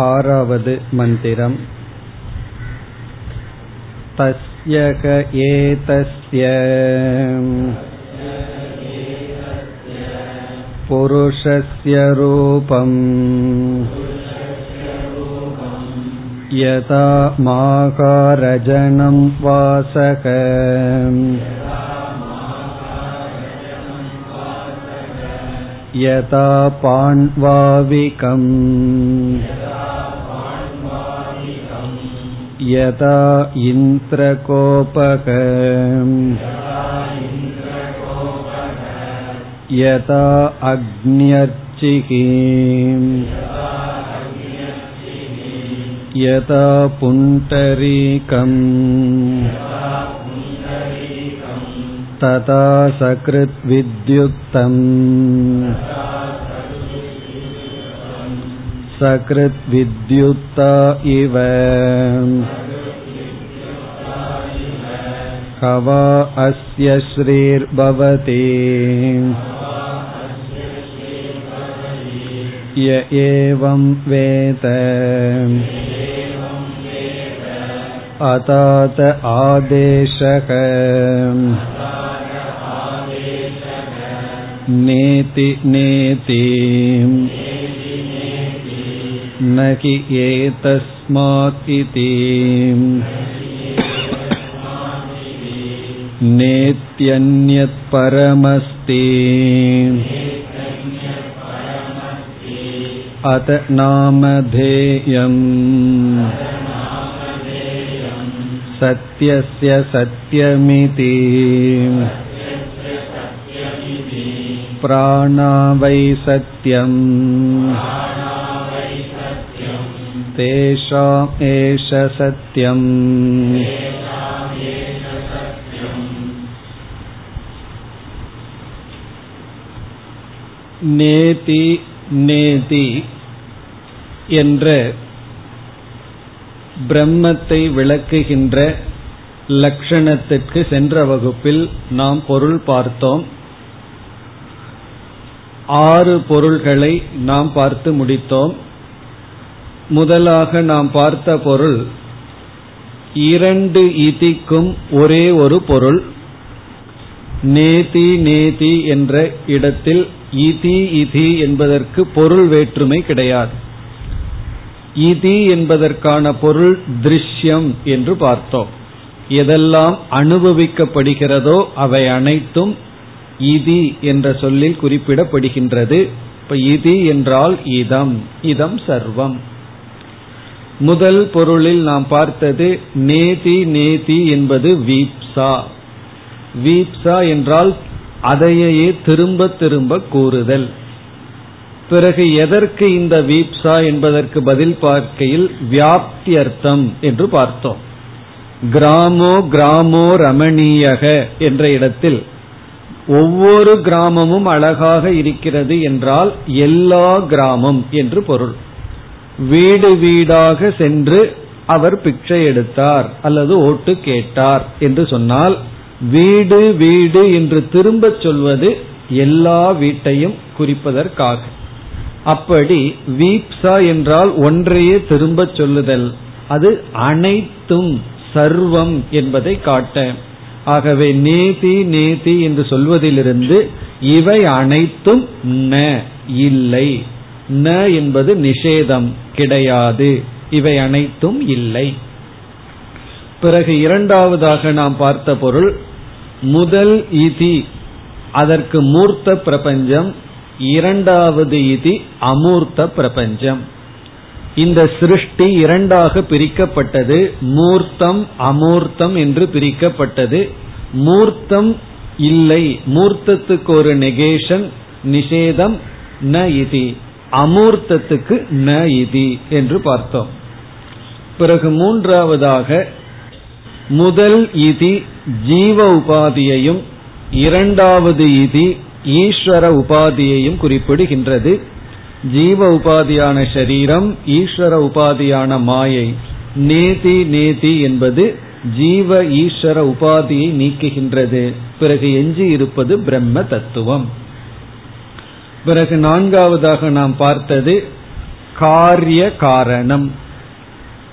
आरावद् मन्दिरम् तस्य क एतस्य पुरुषस्य रूपम् यथा माकारजनं वासक यथा पाण्वाविकम् यथा इन्द्रकोपक यथा अग्न्यर्चिः यथा पुण्डरीकम् तथा सकृद्विद्युक्तम् सकृद्विद्युक्ता इव हवा अस्य श्रीर्भवति य एवं वेद अतात आदेशः नेति नेति न हि एतस्मात् इति नेत्यन्यत्परमस्ति अत नामधेयम् सत्यस्य सत्यमिति प्राणा वै सत्यम् तेषाम् एष सत्यम् நேதி நேதி என்ற பிரம்மத்தை விளக்குகின்ற லட்சணத்திற்கு சென்ற வகுப்பில் நாம் பொருள் பார்த்தோம் ஆறு பொருள்களை நாம் பார்த்து முடித்தோம் முதலாக நாம் பார்த்த பொருள் இரண்டு இதிக்கும் ஒரே ஒரு பொருள் நேதி நேதி என்ற இடத்தில் இதி இதி என்பதற்கு பொருள் வேற்றுமை கிடையாது. இதி என்பதற்கான பொருள் திருஷ்யம் என்று பார்த்தோம். எதெல்லாம் அனுபவிக்கப்படுகிறதோ அவை அனைத்தும் இதி என்ற சொல்லில் குறிப்பிடப்படுகின்றது. இப்ப இதி என்றால் இதம் இதம் சர்வம். முதல் பொருளில் நாம் பார்த்தது நேதி நேதி என்பது வீப்சா. வீப்சா என்றால் அதையே திரும்ப திரும்ப கூறுதல். பிறகு எதற்கு இந்த வீப்சா என்பதற்கு பதில் பார்க்கையில் வியாப்தி அர்த்தம் என்று பார்த்தோம். கிராமோ கிராமோ ரமணீயக என்ற இடத்தில் ஒவ்வொரு கிராமமும் அழகாக இருக்கிறது என்றால் எல்லா கிராமம் என்று பொருள். வீடு வீடாக சென்று அவர் பிக்சை எடுத்தார் அல்லது ஓட்டு கேட்டார் என்று சொன்னால் வீடு வீடு என்று திரும்பச் சொல்வது எல்லா வீட்டையும் குறிப்பதற்காக. அப்படி வீப்சா என்றால் ஒன்றையே திரும்பச் சொல்லுதல். அது அனைத்தும் சர்வம் என்பதை காட்ட. ஆகவே நேதி நேதி என்று சொல்வதிலிருந்து இவை அனைத்தும் ந இல்லை. ந என்பது நிஷேதம் கிடையாது. இவை அனைத்தும் இல்லை. பிறகு இரண்டாவதாக நாம் பார்த்த பொருள் முதல் இதி அதற்கு மூர்த்த பிரபஞ்சம் இரண்டாவது இதி அமூர்த்த பிரபஞ்சம். இந்த சிருஷ்டி இரண்டாக பிரிக்கப்பட்டது மூர்த்தம் அமூர்த்தம் என்று பிரிக்கப்பட்டது. மூர்த்தம் இல்லை மூர்த்தத்துக்கு ஒரு நெகேஷன் நிஷேதம் ந இதி. அமூர்த்தத்துக்கு ந இதி என்று பார்த்தோம். பிறகு மூன்றாவதாக முதல் இதி ஜீவ உபாதியையும் இரண்டாவது இதி ஈஸ்வர உபாதியையும் குறிப்பிடுகின்றது. ஜீவ உபாதியான சரீரம் ஈஸ்வர உபாதியான மாயை நேதி நேதி என்பது ஜீவ ஈஸ்வர உபாதியை நீக்குகின்றது. பிறகு எஞ்சி இருப்பது பிரம்ம தத்துவம். பிறகு நான்காவதாக நாம் பார்த்தது காரிய காரணம்.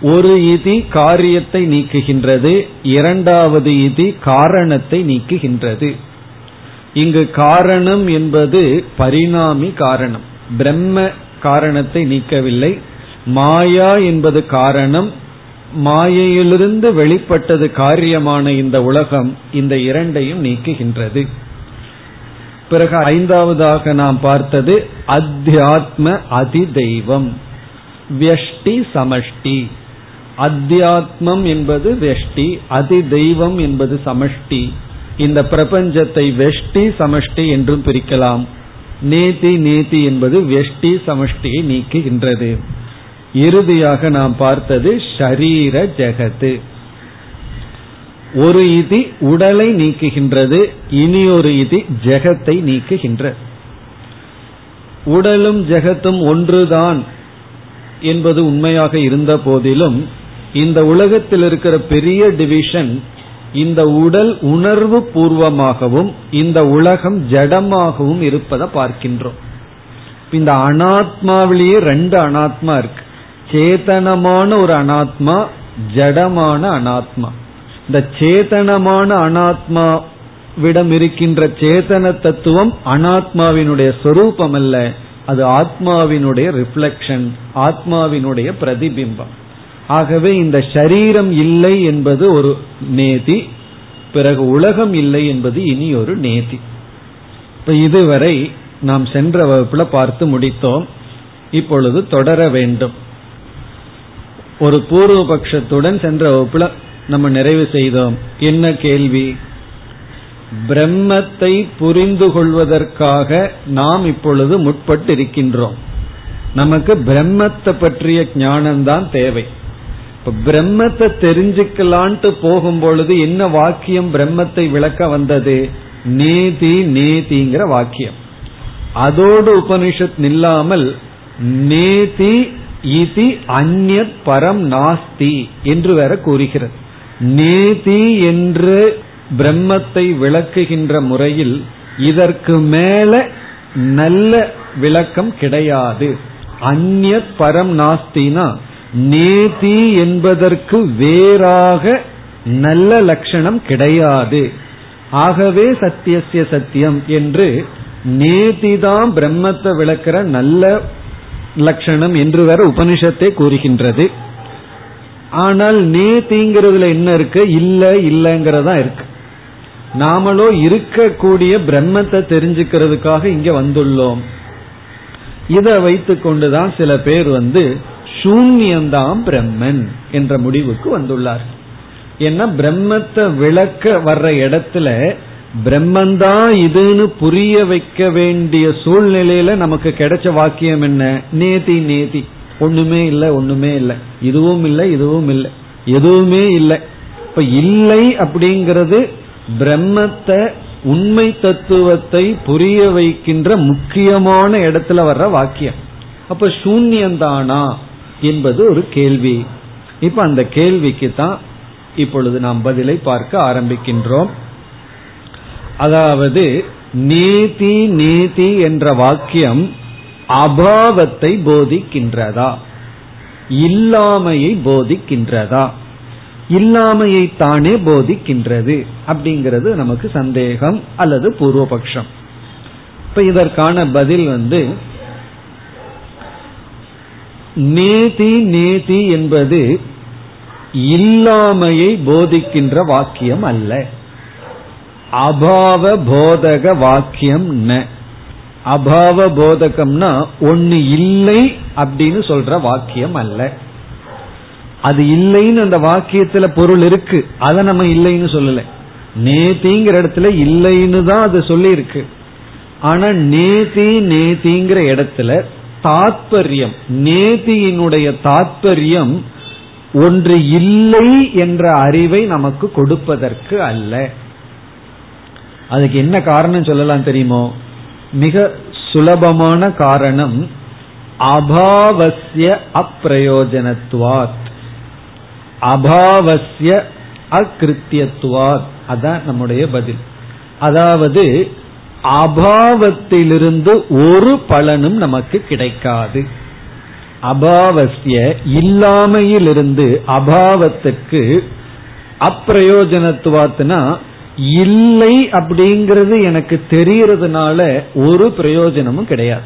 ஒரு இதி காரியத்தை நீக்குகின்றது இரண்டாவது இதி காரணத்தை நீக்குகின்றது. இங்கு காரணம் என்பது பரிணாமி காரணம். பிரம்ம காரணத்தை நீக்கவில்லை. மாயா என்பது காரணம். மாயையிலிருந்து வெளிப்பட்டது காரியமான இந்த உலகம் இந்த இரண்டையும் நீக்குகின்றது. பிறகு ஐந்தாவதாக நாம் பார்த்தது அத்தியாத்ம அதி தெய்வம் வியஷ்டி சமஷ்டி. அத்தியாத்மம் என்பது வெஷ்டி அதி தெய்வம் என்பது சமஷ்டி. இந்த பிரபஞ்சத்தை வெஷ்டி சமஷ்டி என்றும் பிரிக்கலாம். நேதி நேதி என்பது வெஷ்டி சமஷ்டியை நீக்குகின்றது. இறுதியாக நாம் பார்த்தது ஷரீர ஜெகத்து. ஒரு இதி உடலை நீக்குகின்றது இனி ஒரு இதி ஜெகத்தை நீக்குகின்றது உடலும் ஜெகத்தும் ஒன்றுதான் என்பது உண்மையாக இருந்த போதிலும் இந்த உலகத்தில் இருக்கிற பெரிய டிவிஷன் இந்த உடல் உணர்வு பூர்வமாகவும் இந்த உலகம் ஜடமாகவும் இருப்பதை பார்க்கின்றோம். இந்த அனாத்மாவிலேயே ரெண்டு அனாத்மா இருக்கு. சேதனமான ஒரு அனாத்மா ஜடமான அனாத்மா. இந்த சேதனமான அனாத்மா விடம் இருக்கின்ற சேதன தத்துவம் அனாத்மாவினுடைய சொரூபம் அல்ல அது ஆத்மாவினுடைய ரிஃப்ளெக்ஷன் ஆத்மாவினுடைய பிரதிபிம்பம். ஆகவே இந்த சரீரம் இல்லை என்பது ஒரு நேதி பிறகு உலகம் இல்லை என்பது இனி ஒரு நேதி. இப்ப இதுவரை நாம் சென்ற வகுப்புல பார்த்து முடித்தோம். இப்பொழுது தொடர வேண்டும். ஒரு பூர்வபக்ஷத்துடன் சென்ற வகுப்புல நம்ம நிறைவு செய்தோம். என்ன கேள்வி? பிரம்மத்தை புரிந்து கொள்வதற்காக நாம் இப்பொழுது முற்பட்டு இருக்கின்றோம் நமக்கு பிரம்மத்தை பற்றிய ஞானம்தான் தேவை. இப்ப பிரம்மத்தை தெரிஞ்சுக்கலான்ட்டு போகும் பொழுது என்ன வாக்கியம் பிரம்மத்தை விளக்க வந்தது? நேதி நேதிங்கிற வாக்கியம். அதோடு உபனிஷத் நில்லாமல் நேதி இதி அந்நத் பரம் நாஸ்தி என்று வேற கூறுகிறது. நேதி என்று பிரம்மத்தை விளக்குகின்ற முறையில் இதற்கு மேல நல்ல விளக்கம் கிடையாது. அந்நிய பரம் நாஸ்தினா நேதி என்பதற்கு வேறாக நல்ல லட்சணம் கிடையாது. ஆகவே சத்தியசிய சத்தியம் என்று நேதிதான் பிரம்மத்தை விளக்கிற நல்ல லட்சணம் என்று வேற உபனிஷத்தை கூறுகின்றது. ஆனால் நேத்திங்கிறதுல என்ன இருக்கு? இல்ல இல்லங்கிறதா இருக்கு. நாமளோ இருக்கக்கூடிய பிரம்மத்தை தெரிஞ்சுக்கிறதுக்காக இங்க வந்துள்ளோம். இதை வைத்து கொண்டுதான் சில பேர் வந்து சூன்யந்தாம் பிரம்மன் என்ற முடிவுக்கு வந்துள்ளார். ஏன்னா பிரம்மத்தை விளக்க வர்ற இடத்துல பிரம்மந்தான் இதுன்னு புரிய வைக்க வேண்டிய சூழ்நிலையில நமக்கு கிடைச்ச வாக்கியம் என்ன? நேதி நேதி. ஒண்ணுமே இல்லை ஒண்ணுமே இல்லை. இதுவும் இல்லை இதுவும் இல்லை. எதுவுமே இல்லை. இப்ப இல்லை அப்படிங்கிறது பிரம்மத்தை உண்மை தத்துவத்தை புரிய வைக்கின்ற முக்கியமான இடத்துல வர்ற வாக்கியம். அப்ப சூன்யந்தானா என்பது ஒரு கேள்வி. இப்ப அந்த கேள்விக்கு தான் இப்பொழுது நாம் பதிலை பார்க்க ஆரம்பிக்கின்றோம். அதாவது நேதி நேதி என்ற வாக்கியம் அபாவத்தை போதிக்கின்றதா? இல்லாமையை போதிக்கின்றதா? இல்லாமையை தானே போதிக்கின்றது அப்படிங்கிறது நமக்கு சந்தேகம் அல்லது பூர்வபக்ஷம். இப்ப இதற்கான பதில் வந்து நேதி நேதி என்பது இல்லாமையை போதிக்கின்ற வாக்கியம் அல்ல. அபாவ போதக வாக்கியம் ந. அபாவ போதகம்னா ஒன்னு இல்லை அப்படின்னு சொல்ற வாக்கியம் அல்ல. அது இல்லைன்னு அந்த வாக்கியத்துல பொருள் இருக்கு. அதை நம்ம இல்லைன்னு சொல்லல. நேத்திங்கிற இடத்துல இல்லைன்னு தான் அது சொல்லி இருக்கு ஆனா நேதி நேதிங்கிற இடத்துல தாத்பரியம் நேதியினுடைய தாத்பரியம் ஒன்று இல்லை என்ற அறிவை நமக்கு கொடுப்பதற்கு அல்ல. அதுக்கு என்ன காரணம் சொல்லலாம் தெரியுமோ? மிக சுலபமான காரணம் அபாவசிய அப்பிரயோஜனத்துவாத். அபாவசிய அகிருத்தியத்துவாத். அதான் நம்முடைய பதில். அதாவது அபாவத்திலிருந்து ஒரு பலனும் நமக்கு கிடைக்காது. அபாவசிய இல்லாமையிலிருந்து அபாவத்துக்கு அப்பிரயோஜனத்துவாத்துனா இல்லை அப்படிங்கிறது எனக்கு தெரியறதுனால ஒரு பிரயோஜனமும் கிடையாது.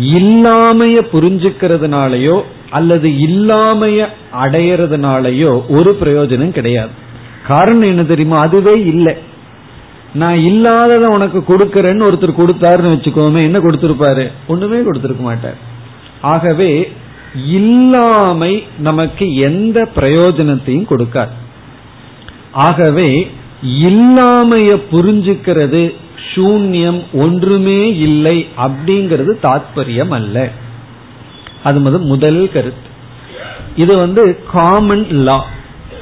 இல்லாமைய புரிஞ்சுக்கிறதுனாலயோ அல்லது இல்லாமைய அடையறதுனாலயோ ஒரு பிரயோஜனம் கிடையாது. காரணம் என்ன தெரியுமா? அதுவே இல்லை. நான் இல்லாதத உனக்கு கொடுக்கறேன்னு ஒருத்தர் கொடுத்தாருன்னு வச்சுக்கோமே என்ன கொடுத்திருப்பாரு? ஒண்ணுமே கொடுத்திருக்க மாட்டார். ஆகவே இல்லாமை நமக்கு எந்த பிரயோஜனத்தையும் கொடுக்காது. ஆகவே இல்லாமைய புரிஞ்சுக்கிறது சூன்யம் ஒன்றுமே இல்லை அப்படிங்கிறது தாத்பரியம் அல்ல. அது முதல் கருத்து. இது வந்து காமன் லா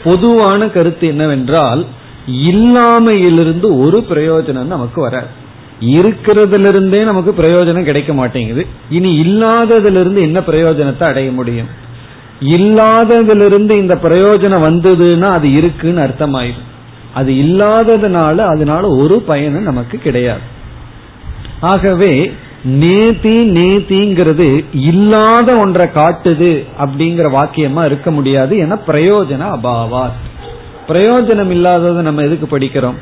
பொதுவான கருத்து என்னவென்றால் இல்லாமையிலிருந்து ஒரு பிரயோஜனம் நமக்கு வராது. இருக்கிறதுல இருந்தே நமக்கு பிரயோஜனம் கிடைக்க மாட்டேங்குது. இனி இல்லாததிலிருந்து என்ன பிரயோஜனத்தை அடைய முடியும்? இல்லாததிலிருந்து இந்த பிரயோஜனம் வந்ததுன்னா அது இருக்குன்னு அர்த்தமாயிடும் அது இல்லாததுனால அதனால ஒரு பயனும் நமக்கு கிடையாது. ஆகவே நேதி நேதிங்கிறது இல்லாத ஒன்றை காட்டுது அப்படிங்கிற வாக்கியமா இருக்க முடியாது என பிரயோஜன அபாவா பிரயோஜனம் இல்லாததை நம்ம எதுக்கு படிக்கிறோம்?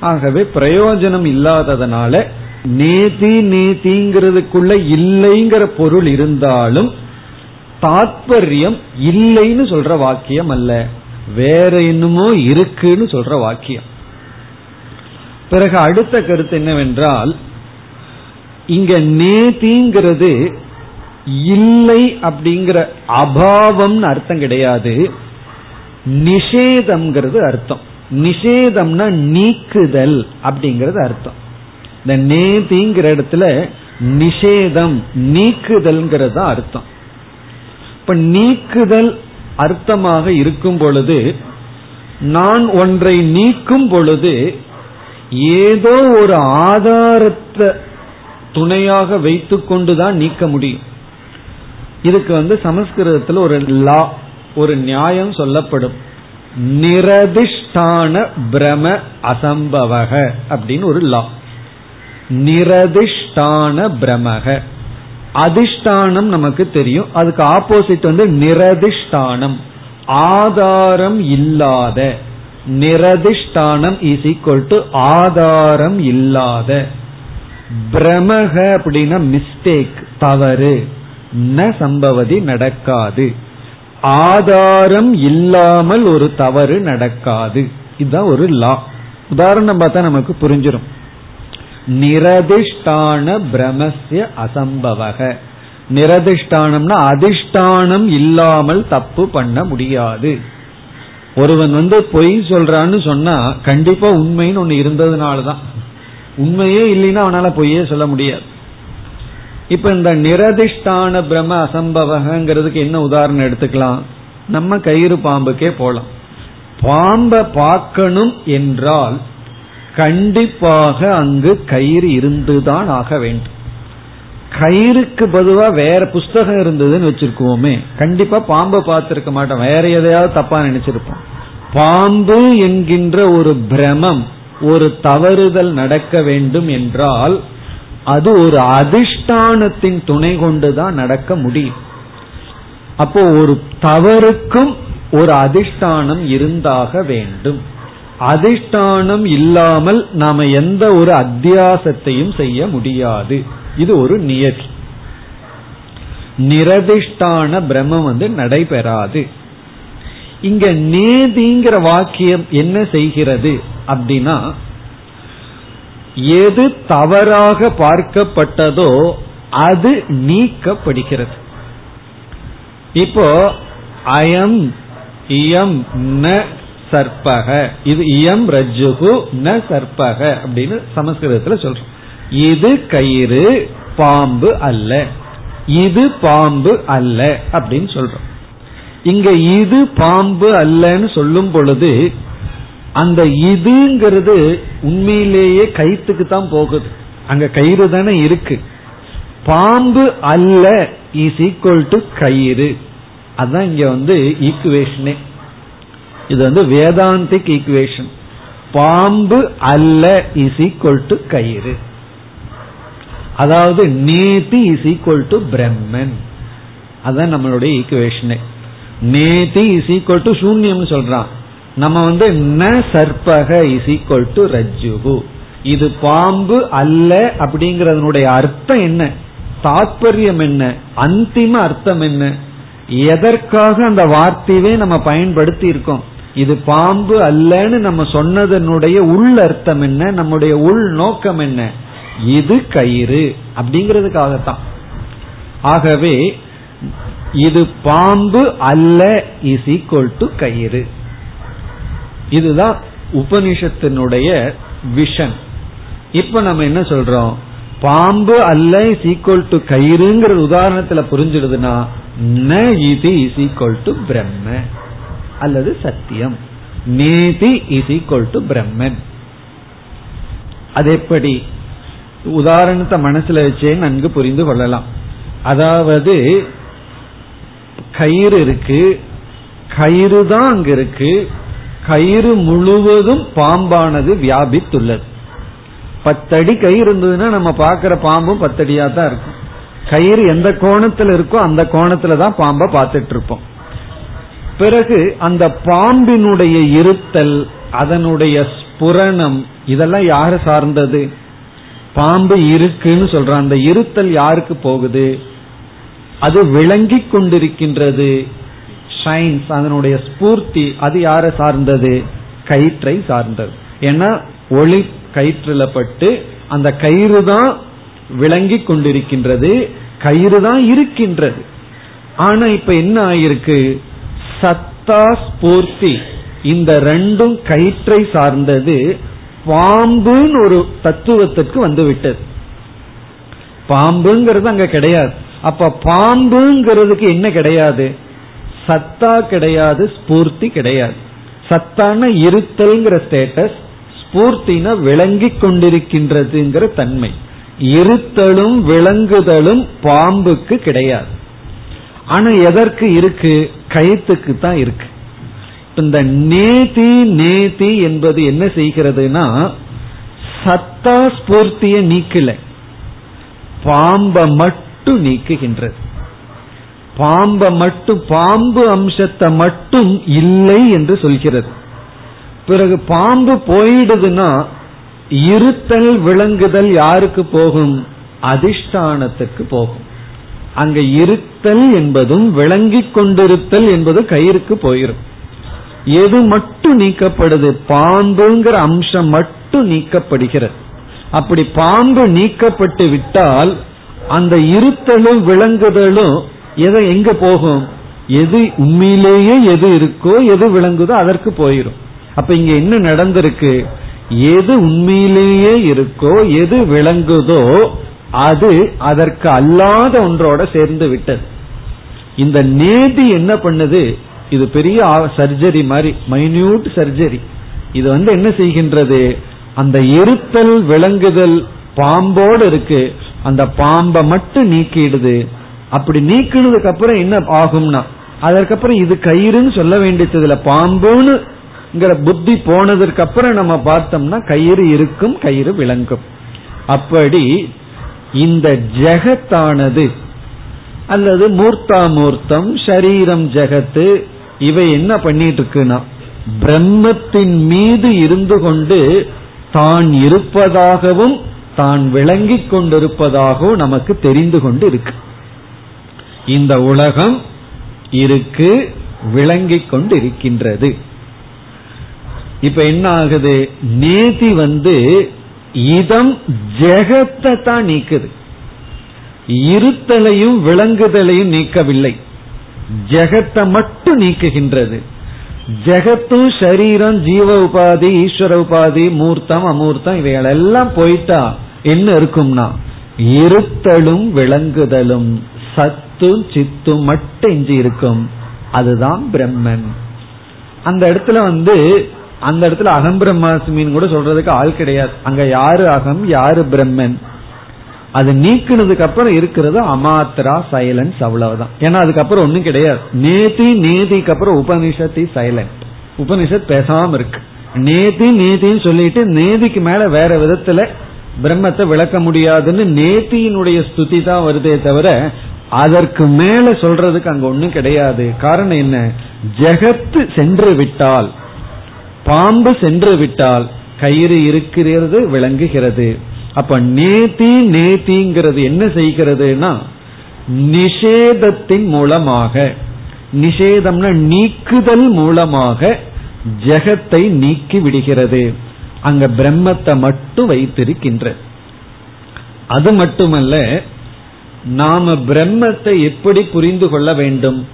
ஆகவே பிரயோஜனம் இல்லாததுனால நேதி நேதிங்கிறதுக்குள்ள இல்லைங்கிற பொருள் இருந்தாலும் தாத்பரியம் இல்லைன்னு சொல்ற வாக்கியம் அல்ல. வேற என்னமோ இருக்குன்னு சொல்ற வாக்கியம். பிறகு அடுத்த கருத்து என்னவென்றால் இங்க நேதிங்கிறது இல்லை அப்படிங்கிற அபாவம்னு அர்த்தம் கிடையாது. நிஷேதம்ங்கிறது அர்த்தம். நிஷேதம்னா நீக்குதல் அப்படிங்கிறது அர்த்தம். இந்த நேதிங்கிற இடத்துல நிஷேதம் நீக்குதல்ங்கிறது தான் அர்த்தம். இப்ப நீக்குதல் அர்த்தமாக இருக்கும் பொழுது நான் ஒன்றை நீக்கும் பொழுது ஏதோ ஒரு ஆதாரத்தை துணையாக வைத்துக்கொண்டுதான் நீக்க முடியும். இதுக்கு வந்து சமஸ்கிருதத்தில் ஒரு லா ஒரு நியாயம் சொல்லப்படும். நிரதிஷ்டான பிரம அசம்பவக அப்படின்னு ஒரு லா. நிரதிஷ்டான பிரமக. அதிஷ்டானம் நமக்கு தெரியும். அதுக்கு ஆப்போசிட் வந்து நிரதிஷ்டானம். ஆதாரம் இல்லாத. நிரதிஷ்டானம் இஸ் ஈக்வல் டு ஆதாரம் இல்லாத. பிரமக அப்படின்னா மிஸ்டேக் தவறு. ந சம்பவதி நடக்காது. ஆதாரம் இல்லாமல் ஒரு தவறு நடக்காது. இதுதான் ஒரு லா உதாரணம் பார்த்தா நமக்கு புரிஞ்சிடும் நிரதிஷ்டான பிரமஸ்ய அசம்பவக. நிரதிஷ்டானம்னா அதிஷ்டானம் இல்லாமல் தப்பு பண்ண முடியாது. ஒருவன் வந்து பொய் சொல்றான்னு சொன்னா கண்டிப்பா உண்மைன்னு ஒண்ணு இருந்ததுனாலதான். உண்மையே இல்லைன்னா அவனால பொய்யே சொல்ல முடியாது. இப்ப இந்த நிரதிஷ்டான பிரம அசம்பவகங்கிறதுக்கு என்ன உதாரணம் எடுத்துக்கலாம்? நம்ம கயிறு பாம்புக்கே போலாம். பாம்பை பார்க்கணும் என்றால் கண்டிப்பாக அங்கு கயிறு இருந்துதான் ஆக வேண்டும். கயிறுக்கு பொதுவா வேற புஸ்தகம் இருந்ததுன்னு வச்சிருக்கோமே. கண்டிப்பா பாம்பை பார்த்திருக்க மாட்டோம். வேற எதையாவது தப்பா நினைச்சிருப்போம். பாம்பு என்கின்ற ஒரு பிரமம் ஒரு தவறுதல் நடக்க வேண்டும் என்றால் அது ஒரு அதிஷ்டானத்தின் துணை கொண்டுதான் நடக்க முடியும். அப்போ ஒரு தவறுக்கும் ஒரு அதிஷ்டானம் இருந்தாக வேண்டும். அதிஷ்டானம் இல்லாமல் நாம எந்த ஒரு அத்தியாசத்தையும் செய்ய முடியாது. இது ஒரு நியதி. நிரதிஷ்டான பிரம்மம் வந்து நடைபெறாது. இங்க நேதிங்கிற வாக்கியம் என்ன செய்கிறது அப்படின்னா எது தவறாக பார்க்கப்பட்டதோ அது நீக்கப்படுகிறது. இப்போ அயம் இயம் ந சர்பக இது இயம் ரஜுகு ந சர்பக அப்படின்னு சமஸ்கிருதத்துல சொல்றோம். இது கயிறு பாம்பு அல்ல. இது பாம்பு அல்ல அப்படின்னு சொல்றோம். இங்க இது பாம்பு அல்லன்னு சொல்லும் பொழுது அந்த இதுங்கிறது உண்மையிலேயே கயிற்றுக்கு தான் போகுது. அங்க கயிறு தானே இருக்கு. பாம்பு அல்ல இஸ் ஈக்குவல் டு கயிறு. அதான் இங்க வந்து ஈக்குவேஷனே இது வந்து வேதாந்திக் ஈக்குவேஷன் பாம்பு அல்ல இஸ் ஈக்குவல் டு கயிறு. அதாவது நேதி இஸ் ஈக்குவல் டு பிரம்மன். அதுதான் நம்மளுடைய ஈக்குவேஷனே நேதி இஸ் ஈக்குவல் டு சூன்யம் சொல்றான். நம்ம வந்து ந சர்பக இஸ் ஈக்குவல் டு ரஜ்ஜுகு. இது பாம்பு அல்ல அப்படிங்கறதனுடைய அர்த்தம் என்ன? தாற்பயம் என்ன? அந்திம அர்த்தம் என்ன? எதற்காக அந்த வார்த்தையவே நம்ம பயன்படுத்தி இருக்கோம்? இது பாம்பு அல்லன்னு நம்ம சொன்னதனுடைய உள் அர்த்தம் என்ன? நம்முடைய உள் நோக்கம் என்ன? இது கயிறு. அப்படிங்கிறதுக்காகத்தான். ஆகவே இது பாம்பு அல்ல இஸ் ஈக்வல் டு கயிறு. இதுதான் உபனிஷத்தினுடைய விஷன். இப்ப நம்ம என்ன சொல்றோம்? பாம்பு அல்ல இஸ் ஈக்வல் டு கயிறுங்கிற உதாரணத்துல புரிஞ்சிடுதுன்னா ந இது இஸ் ஈக்வல் டு பிரம்ம. அல்லது சத்தியம். நேதி இஸ் ஈக்வல் டு பிரம்மன் அது எப்படி? உதாரணத்தை மனசுல வச்சே நன்கு புரிந்து கொள்ளலாம். அதாவது கயிறு இருக்கு கயிறு தான் அங்க இருக்கு கயிறு முழுவதும் பாம்பானது வியாபித்துள்ளது. பத்தடி கயிறு இருந்ததுன்னா நம்ம பாக்குற பாம்பும் பத்தடியா தான் இருக்கும். கயிறு எந்த கோணத்துல இருக்கோ அந்த கோணத்துல தான் பாம்பை பார்த்துட்டு இருப்போம். பிறகு அந்த பாம்பினுடைய இருத்தல் அதனுடைய ஸ்புரணம் இதெல்லாம் யாரு சார்ந்தது? பாம்பு இருக்குன்னு சொல்றான் அந்த இருத்தல் யாருக்கு போகுது? அது விளங்கி கொண்டிருக்கின்றது. ஷைன்ஸ் அதனுடைய ஸ்பூர்த்தி அது யாரை சார்ந்தது? கயிற்றை சார்ந்தது. ஏன்னா ஒளி கயிற்றுல பட்டு அந்த கயிறு தான் விளங்கி கொண்டிருக்கின்றது கயிறு தான் இருக்கின்றது. ஆனா இப்ப என்ன ஆயிருக்கு? சத்தா ஸ்பூர்த்தி. இந்த ரெண்டும் கயிற்றை சார்ந்தது பாம்புன்னு ஒரு தத்துவத்திற்கு வந்து விட்டது பாம்புங்கிறது அங்க கிடையாது. அப்ப பாம்புங்கிறதுக்கு என்ன கிடையாது? சத்தா கிடையாது ஸ்பூர்த்தி கிடையாது. சத்தான இருத்தல்ங்கிற ஸ்டேட்டஸ் ஸ்பூர்த்தின விளங்கி கொண்டிருக்கின்றதுங்கிற தன்மை. இருத்தலும் விளங்குதலும் பாம்புக்கு கிடையாது. ஆனா எதற்கு இருக்கு? கயத்துக்கு தான் இருக்கு இந்த நேதி நேதி என்பது என்ன செய்கிறதுனா சத்தா ஸ்பூர்த்திய நீக்கல. பாம்ப மட்டும் நீக்குகின்றது. பாம்ப மட்டும் பாம்பு அம்சத்தை மட்டும் இல்லை என்று சொல்கிறது. பிறகு பாம்பு போயிடுதுன்னா இருத்தல் விளங்குதல் யாருக்கு போகும்? அதிஷ்டானத்துக்கு போகும். அங்க இருத்தல் என்பதும் விளங்கிக் கொண்டிருத்தல் என்பது கயிறுக்கு போயிரும். எது மட்டும் நீக்கப்படுது? பாம்புங்கிற அம்சம் மட்டும் நீக்கப்படுகிறது. அப்படி பாம்பு நீக்கப்பட்டு விட்டால் அந்த இருத்தலும் விளங்குதலும் எதை எங்க போகும்? எது உண்மையிலேயே எது இருக்கோ எது விளங்குதோ அதற்கு போயிடும் அப்ப இங்க என்ன நடந்திருக்கு? எது உண்மையிலேயே இருக்கோ எது விளங்குதோ அது அதற்கு அல்லாத ஒன்றோட சேர்ந்து விட்டது. இந்த நேதி என்ன பண்ணுது? இது பெரிய சர்ஜரி மாதிரி மைன்யூட் சர்ஜரி இது வந்து என்ன செய்கின்றது? அந்த எருத்தல் விளங்குதல் பாம்போடு இருக்கு. அந்த பாம்பை மட்டும் நீக்கிடுது. அப்படி நீக்கினதுக்கு அப்புறம் என்ன ஆகும்னா அதற்கப்புறம் இது கயிறுன்னு சொல்ல வேண்டியதுல பாம்புன்னு புத்தி போனதற்கு அப்புறம் நம்ம பார்த்தோம்னா கயிறு இருக்கும் கயிறு விளங்கும். அப்படி இந்த ஜெகத்தானது அல்லது மூர்த்தாமூர்த்தம் ஷரீரம் ஜெகத்து இவை என்ன பண்ணிட்டு இருக்குன்னா பிரம்மத்தின் மீது இருந்து கொண்டு தான் இருப்பதாகவும் தான் விளங்கிக் கொண்டிருப்பதாகவும் நமக்கு தெரிந்து கொண்டு இருக்கு இந்த உலகம் இருக்கு விளங்கிக் கொண்டு இருக்கின்றது இப்ப என்ன ஆகுது? நேதி வந்து இதம் ஜெகத்தை தான் நீக்குது. இருத்தலையும் விளங்குதலையும் நீக்கவில்லை. ஜெகத்தை மட்டும் நீக்குகின்றது. ஜெகத்தும் சரீரம் ஜீவ உபாதி ஈஸ்வர உபாதி மூர்த்தம் அமூர்த்தம் இவைகளெல்லாம் போயிட்டா என்ன இருக்கும்னா இருத்தலும் விளங்குதலும் சத்தும் சித்தும் மட்டும் இஞ்சி இருக்கும். அதுதான் பிரம்மன். அந்த இடத்துல வந்து அந்த இடத்துல அகம் பிரம்மாஸ்மின்னு கூட சொல்றதுக்கு ஆள் கிடையாது. அங்க யாரு அகம் யாரு பிரம்மன்? அது நீக்கினதுக்கு அப்புறம் இருக்கிறது அமாத்திரா சைலன்ஸ் அவ்வளவுதான். ஏன்னா அதுக்கப்புறம் ஒன்றும் கிடையாது. நேதி நேதிக்கு அப்புறம் உபனிஷத்தி சைலண்ட் உபனிஷத் பேசாம இருக்கு. நேதி நேதின்னு சொல்லிட்டு நேதிக்கு மேல வேற விதத்துல பிரம்மத்தை விளக்க முடியாதுன்னு நேத்தியினுடைய ஸ்துதி தான் வருதே தவிர அதற்கு மேல சொல்றதுக்கு அங்க ஒன்றும் கிடையாது. காரணம் என்ன? ஜெகத்து சென்று விட்டால் பாம்பு சென்று விட்டால் கயிறு இருக்கிறது விளங்குகிறது. அப்ப நேதி நேதிங்கிறது என்ன செய்கிறதுனா நிஷேதத்தின் மூலமாக நிஷேதம்னா நீக்குதல் மூலமாக ஜெகத்தை நீக்கி விடுகிறது. அங்க பிரம்மத்தை மட்டும் வைத்திருக்கின்ற. அது மட்டுமல்ல நாம பிரம்மத்தை எப்படி புரிந்து கொள்ள வேண்டும்?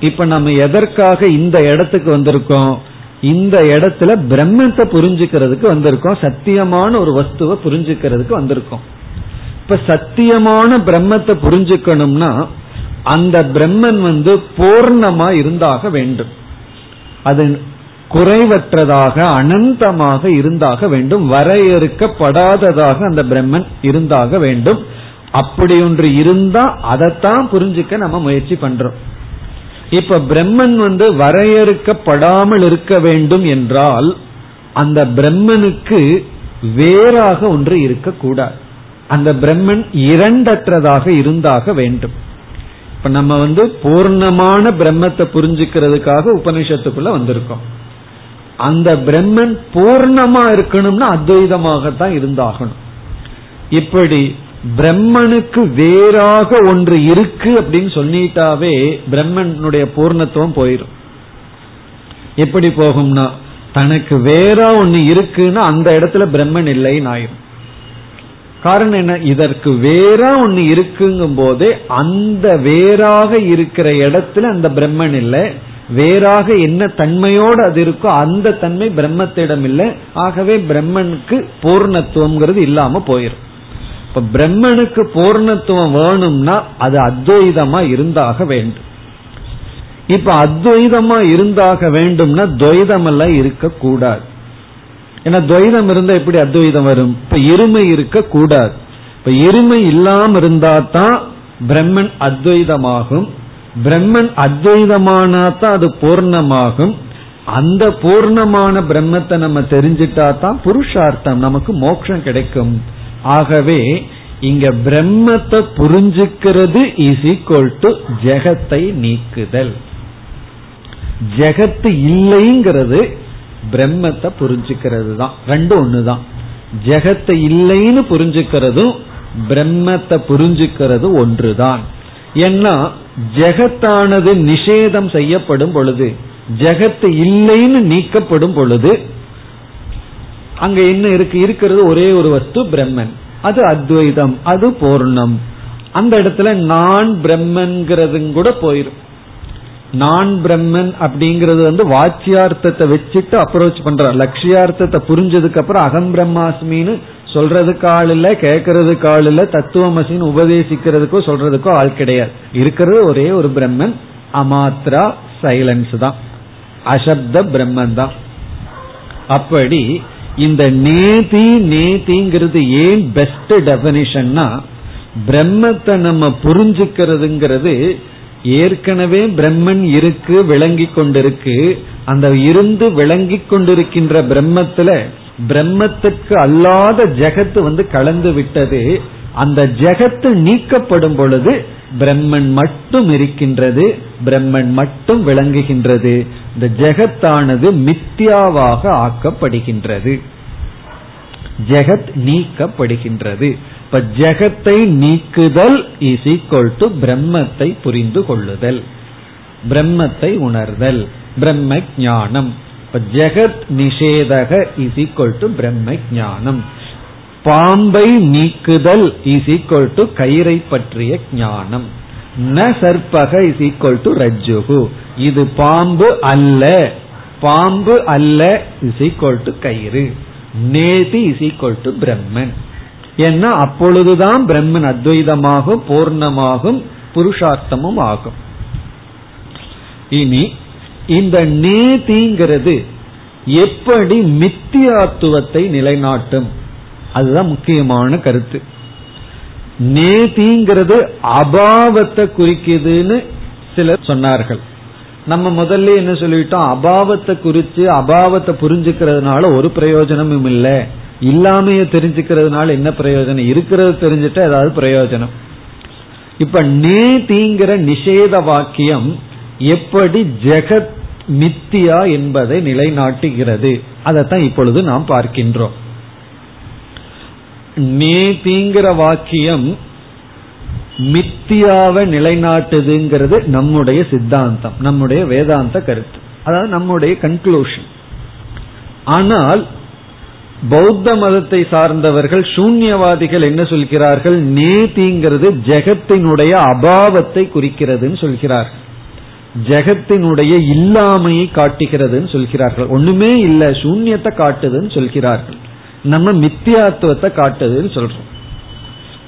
இப்ப நம்ம எதற்காக இந்த இடத்துக்கு வந்திருக்கோம்? இந்த இடத்துல பிரம்மத்தை புரிஞ்சுக்கிறதுக்கு வந்திருக்கோம். சத்தியமான ஒரு வஸ்துவை புரிஞ்சுக்கிறதுக்கு வந்திருக்கோம். இப்ப சத்தியமான பிரம்மத்தை புரிஞ்சுக்கணும்னா அந்த பிரம்மன் வந்து பூர்ணமா இருந்தாக வேண்டும். அது குறைவற்றதாக அனந்தமாக இருந்தாக வேண்டும். வரையறுக்கப்படாததாக அந்த பிரம்மன் இருந்தாக வேண்டும். அப்படி ஒன்று இருந்தா அதைத்தான் புரிஞ்சுக்க நம்ம முயற்சி பண்றோம். இப்ப பிரம்மன் வந்து வரையறுக்கப்படாமல் இருக்க வேண்டும் என்றால் அந்த பிரம்மனுக்கு வேறாக ஒன்று இருக்கக்கூடாது. அந்த பிரம்மன் இரண்டற்றதாக இருந்தாக வேண்டும். இப்ப நம்ம வந்து பூர்ணமான பிரம்மத்தை புரிஞ்சுக்கிறதுக்காக உபனிஷத்துக்குள்ள வந்திருக்கோம். அந்த பிரம்மன் பூர்ணமா இருக்கணும்னா அத்வைதமாகத்தான் இருந்தாகணும். இப்படி பிரம்மனுக்கு வேறாக ஒன்று இருக்கு அப்படின்னு சொல்லிட்டாவே பிரம்மனுடைய பூர்ணத்துவம் போயிடும் எப்படி போகும்னா தனக்கு வேற ஒன்னு இருக்குன்னா அந்த இடத்துல பிரம்மன் இல்லைன்னு ஆயிரும். காரணம் என்ன? இதற்கு வேற ஒன்னு இருக்குங்கும் போதே அந்த வேறாக இருக்கிற இடத்துல அந்த பிரம்மன் இல்லை. வேறாக என்ன தன்மையோடு அது இருக்கோ அந்த தன்மை பிரம்மத்திடம் இல்லை. ஆகவே பிரம்மனுக்கு பூர்ணத்துவம்ங்கிறது இல்லாம போயிரும். இப்ப பிரம்மனுக்கு பூர்ணத்துவம் வேணும்னா அது அத்வைதமா இருந்தாக வேண்டும். இப்ப அத்வைதமா இருந்தாக வேண்டும்னா துவைதம் எல்லாம் இருக்கக்கூடாது. ஏன்னா துவைதம் இருந்தா எப்படி அத்வைதம் வரும்? இப்ப இருமை இருக்க கூடாது இப்ப இருமை இல்லாம இருந்தா தான் பிரம்மன் அத்வைதமாகும். பிரம்மன் அத்வைதமானா தான் அது பூர்ணமாகும். அந்த பூர்ணமான பிரம்மத்தை நம்ம தெரிஞ்சிட்டா தான் புருஷார்த்தம் நமக்கு மோட்சம் கிடைக்கும். ஆகவே இங்க பிரம்மத்தை புரிஞ்சுக்கிறது இஸ் ஈக்வல் டு ஜெகத்தை நீக்குதல். ஜெகத்து இல்லைங்கிறது பிரம்மத்தை புரிஞ்சுக்கிறது தான். ரெண்டும் ஒண்ணுதான். ஜெகத்தை இல்லைன்னு புரிஞ்சுக்கிறதும் பிரம்மத்தை புரிஞ்சுக்கிறது ஒன்றுதான். ஏன்னா ஜெகத்தானது நிஷேதம் செய்யப்படும் பொழுது ஜெகத்து இல்லைன்னு நீக்கப்படும் பொழுது அங்க என்ன இருக்கு? இருக்கிறது ஒரே ஒரு வஸ்து பிரம்மன். அது அத்வைதம் அது பூர்ணம். அந்த இடத்துல நான் பிரம்மன்கிறது கூட போயிரும். நான் பிரம்மன் அப்படிங்கறது வந்து வாச்சியார்த்தத்தை வச்சுட்டு அப்ரோச் பண்ற லட்சியார்த்தத்தை புரிஞ்சதுக்கு அப்புறம் அகம் பிரம்மாஸ்மின்னு சொல்றதுக்கு ஆள் இல்ல கேட்கறதுக்கு ஆள் இல்ல தத்துவமசின்னு உபதேசிக்கிறதுக்கோ சொல்றதுக்கோ ஆள் கிடையாது. இருக்கிறது ஒரே ஒரு பிரம்மன் அமாத்ரா சைலன்ஸ் தான். அசப்த பிரம்மன் தான். அப்படி இந்த நேதி நேதிங்கிறது ஏன் பெஸ்ட் டெபனிஷன்னா பிரம்மத்தை நம்ம புரிஞ்சுக்கிறதுங்கிறது ஏற்கனவே பிரம்மன் இருக்கு விளங்கி கொண்டிருக்கு. அந்த இருந்து விளங்கி கொண்டிருக்கின்ற பிரம்மத்துல பிரம்மத்துக்கு அல்லாத ஜெகத்து வந்து கலந்து விட்டது. அந்த ஜெகத்து நீக்கப்படும் பொழுது பிரம்மன் மட்டும் இருக்கின்றது பிரம்மன் மட்டும் விளங்குகின்றது. இந்த ஜெகத்தானது மித்யாவாக ஆக்கப்படுகின்றது. ஜெகத் நீக்கப்படுகின்றது. இப்ப ஜெகத்தை நீக்குதல் இஸ் ஈக்வல் டு பிரம்மத்தை புரிந்து கொள்ளுதல். பிரம்மத்தை உணர்தல். பிரம்ம ஞானம். இப்ப ஜெகத் நிஷேதக இஸ் ஈக்வல் டு பிரம்ம ஞானம். பாம்பை நீக்குதல் இஸ் ஈக்வல் டு கயிறை பற்றிய ஞானம். ந சர்ப்பக இஸ் ஈக்வல் டு ரஜ்ஜுகு. இது பாம்பு அல்ல. பாம்பு அல்ல இஸ் ஈக்வல் டு கயிறு. நேதி இஸ் ஈக்வல் டு பிரம்மன். ஏன்னா அப்பொழுதுதான் பிரம்மன் அத்வைதமாகும் பூர்ணமாகும் புருஷார்த்தமும் ஆகும். இனி இந்த நேதிங்கிறது எப்படி மித்தியாத்துவத்தை நிலைநாட்டும்? அதுதான் முக்கியமான கருத்து. நேதிங்கிறது அபாவத்தை குறிக்குதுன்னு சிலர் சொன்னார்கள். நம்ம முதல்ல என்ன சொல்லிட்டோம்? அபாவத்தை குறித்து அபாவத்தை புரிஞ்சுக்கிறதுனால ஒரு பிரயோஜனமும் இல்லை. இல்லாமைய தெரிஞ்சுக்கிறதுனால என்ன பிரயோஜனம்? இருக்கிறது தெரிஞ்சுட்டா ஏதாவது பிரயோஜனம். இப்ப நேதிங்கிற நிஷேத வாக்கியம் எப்படி ஜெகத் மித்தியா என்பதை நிலைநாட்டுகிறது. அதைத்தான் இப்பொழுது நாம் பார்க்கின்றோம். நேதிங்கிற வாக்கியம் மித்தியாவை நிலைநாட்டுதுங்கிறது நம்முடைய சித்தாந்தம் நம்முடைய வேதாந்த கருத்து. அதாவது நம்முடைய கன்க்ளூஷன் ஆனால் பௌத்த மதத்தை சார்ந்தவர்கள் சூன்யவாதிகள் என்ன சொல்கிறார்கள்? நேதிங்கிறது ஜெகத்தினுடைய அபாவத்தை குறிக்கிறதுன்னு சொல்கிறார்கள். ஜெகத்தினுடைய இல்லாமையை காட்டுகிறதுன்னு சொல்கிறார்கள். ஒண்ணுமே இல்ல சூன்யத்தை காட்டுதுன்னு சொல்கிறார்கள். நம்ம மித்தியாத்துவத்தை காட்டுதுன்னு சொல்றோம்.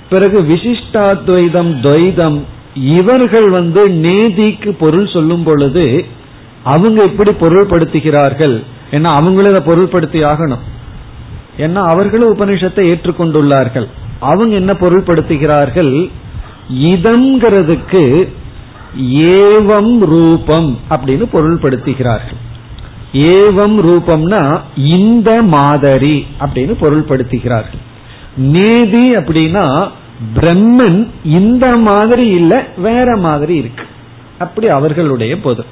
பிறகு விசிஷ்டாத்வைதம் துவைதம் இவர்கள் வந்து நேதிக்கு பொருள் சொல்லும் பொழுது அவங்க எப்படி பொருள்படுத்துகிறார்கள்? ஏன்னா அவங்களும் இதை பொருள்படுத்தி ஆகணும். ஏன்னா அவர்களும் உபனிஷத்தை ஏற்றுக்கொண்டுள்ளார்கள். அவங்க என்ன பொருள்படுத்துகிறார்கள்? இதம்ங்கிறதுக்கு ஏவம் ரூபம் அப்படின்னு பொருள்படுத்துகிறார்கள். ஏவம் ரூபம்னா இந்த மாதிரி அப்படின்னு பொருள்படுத்துகிறார்கள். நேதி அப்படின்னா பிரம்மன் இந்த மாதிரி இல்ல வேற மாதிரி இருக்கு. அப்படி அவர்களுடைய பொது.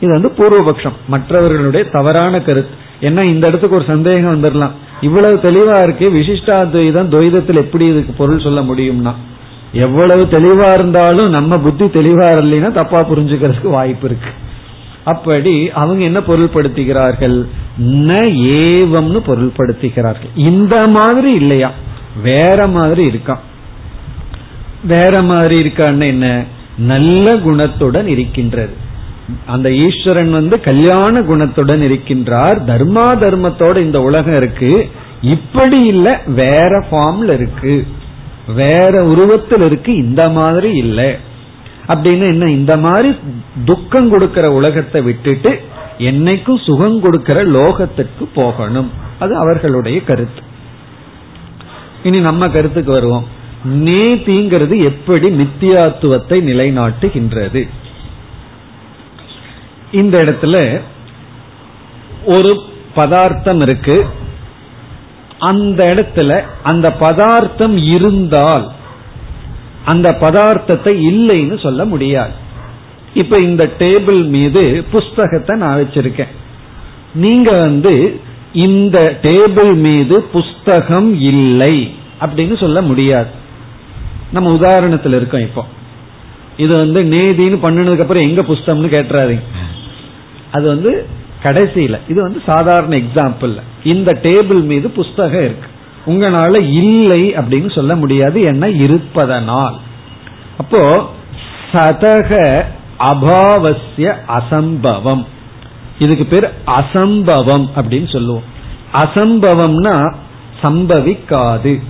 இது வந்து பூர்வபக்ஷம். மற்றவர்களுடைய தவறான கருத்து. ஏன்னா இந்த இடத்துக்கு ஒரு சந்தேகம் வந்துடலாம் இவ்வளவு தெளிவா இருக்கு விசிஷ்டாத்வைதம் துவைதத்தில் எப்படி இதுக்கு பொருள் சொல்ல முடியும்னா. எவ்வளவு தெளிவா இருந்தாலும் நம்ம புத்தி தெளிவா இல்லைன்னா தப்பா புரிஞ்சுக்கிறதுக்கு வாய்ப்பு இருக்கு. அப்படி அவங்க என்ன பொருள்படுத்துகிறார்கள்? ந ஏவம்னு பொருள்படுத்துகிறார்கள். இந்த மாதிரி இல்லையா? வேற மாதிரி இருக்கான் வேற மாதிரி இருக்கான்னு என்ன? நல்ல குணத்துடன் இருக்கின்றது. அந்த ஈஸ்வரன் வந்து கல்யாண குணத்துடன் இருக்கின்றார். தர்மா தர்மத்தோட இந்த உலகம் இருக்கு. இப்படி இல்ல வேற ஃபார்ம்ல இருக்கு. வேற உருவத்தில் இருக்கு. இந்த மாதிரி இல்லை. அப்படின்னு என்ன இந்த மாதிரி துக்கம் கொடுக்கிற உலகத்தை விட்டுட்டு என்னைக்கும் சுகம் கொடுக்கிற லோகத்துக்கு போகணும். அது அவர்களுடைய கருத்து. இனி நம்ம கருத்துக்கு வருவோம். நேதிங்கிறது எப்படி நித்தியாத்துவத்தை நிலைநாட்டுகின்றது? இந்த இடத்துல ஒரு பதார்த்தம் இருக்கு. அந்த இடத்துல அந்த பதார்த்தம் இருந்தால் அந்த பதார்த்தத்தை இல்லைன்னு சொல்ல முடியாது. இப்ப இந்த டேபிள் மீது புஸ்தகத்தை நான் வச்சிருக்கேன். நீங்க வந்து இந்த டேபிள் மீது புஸ்தகம் இல்லை அப்படின்னு சொல்ல முடியாது. நம்ம உதாரணத்தில் இருக்கோம் இப்போ. இது வந்து நேதின்னு பண்ணினதுக்கு அப்புறம் எங்க புஸ்தகம்னு கேட்டுறாதீங்க. அது வந்து கடைசியில இது வந்து சாதாரண எக்ஸாம்பிள் இந்த டேபிள் மீது புஸ்தகம் இருக்கு. உங்களால இல்லை அப்படின்னு சொல்ல முடியாது என்ன? இருப்பதனால். அப்போ சதக அபாவசிய அசம்பவம். இதுக்கு பேர் அசம்பவம் அப்படின்னு சொல்லுவோம். அசம்பவம்னா சம்பவிக்காது.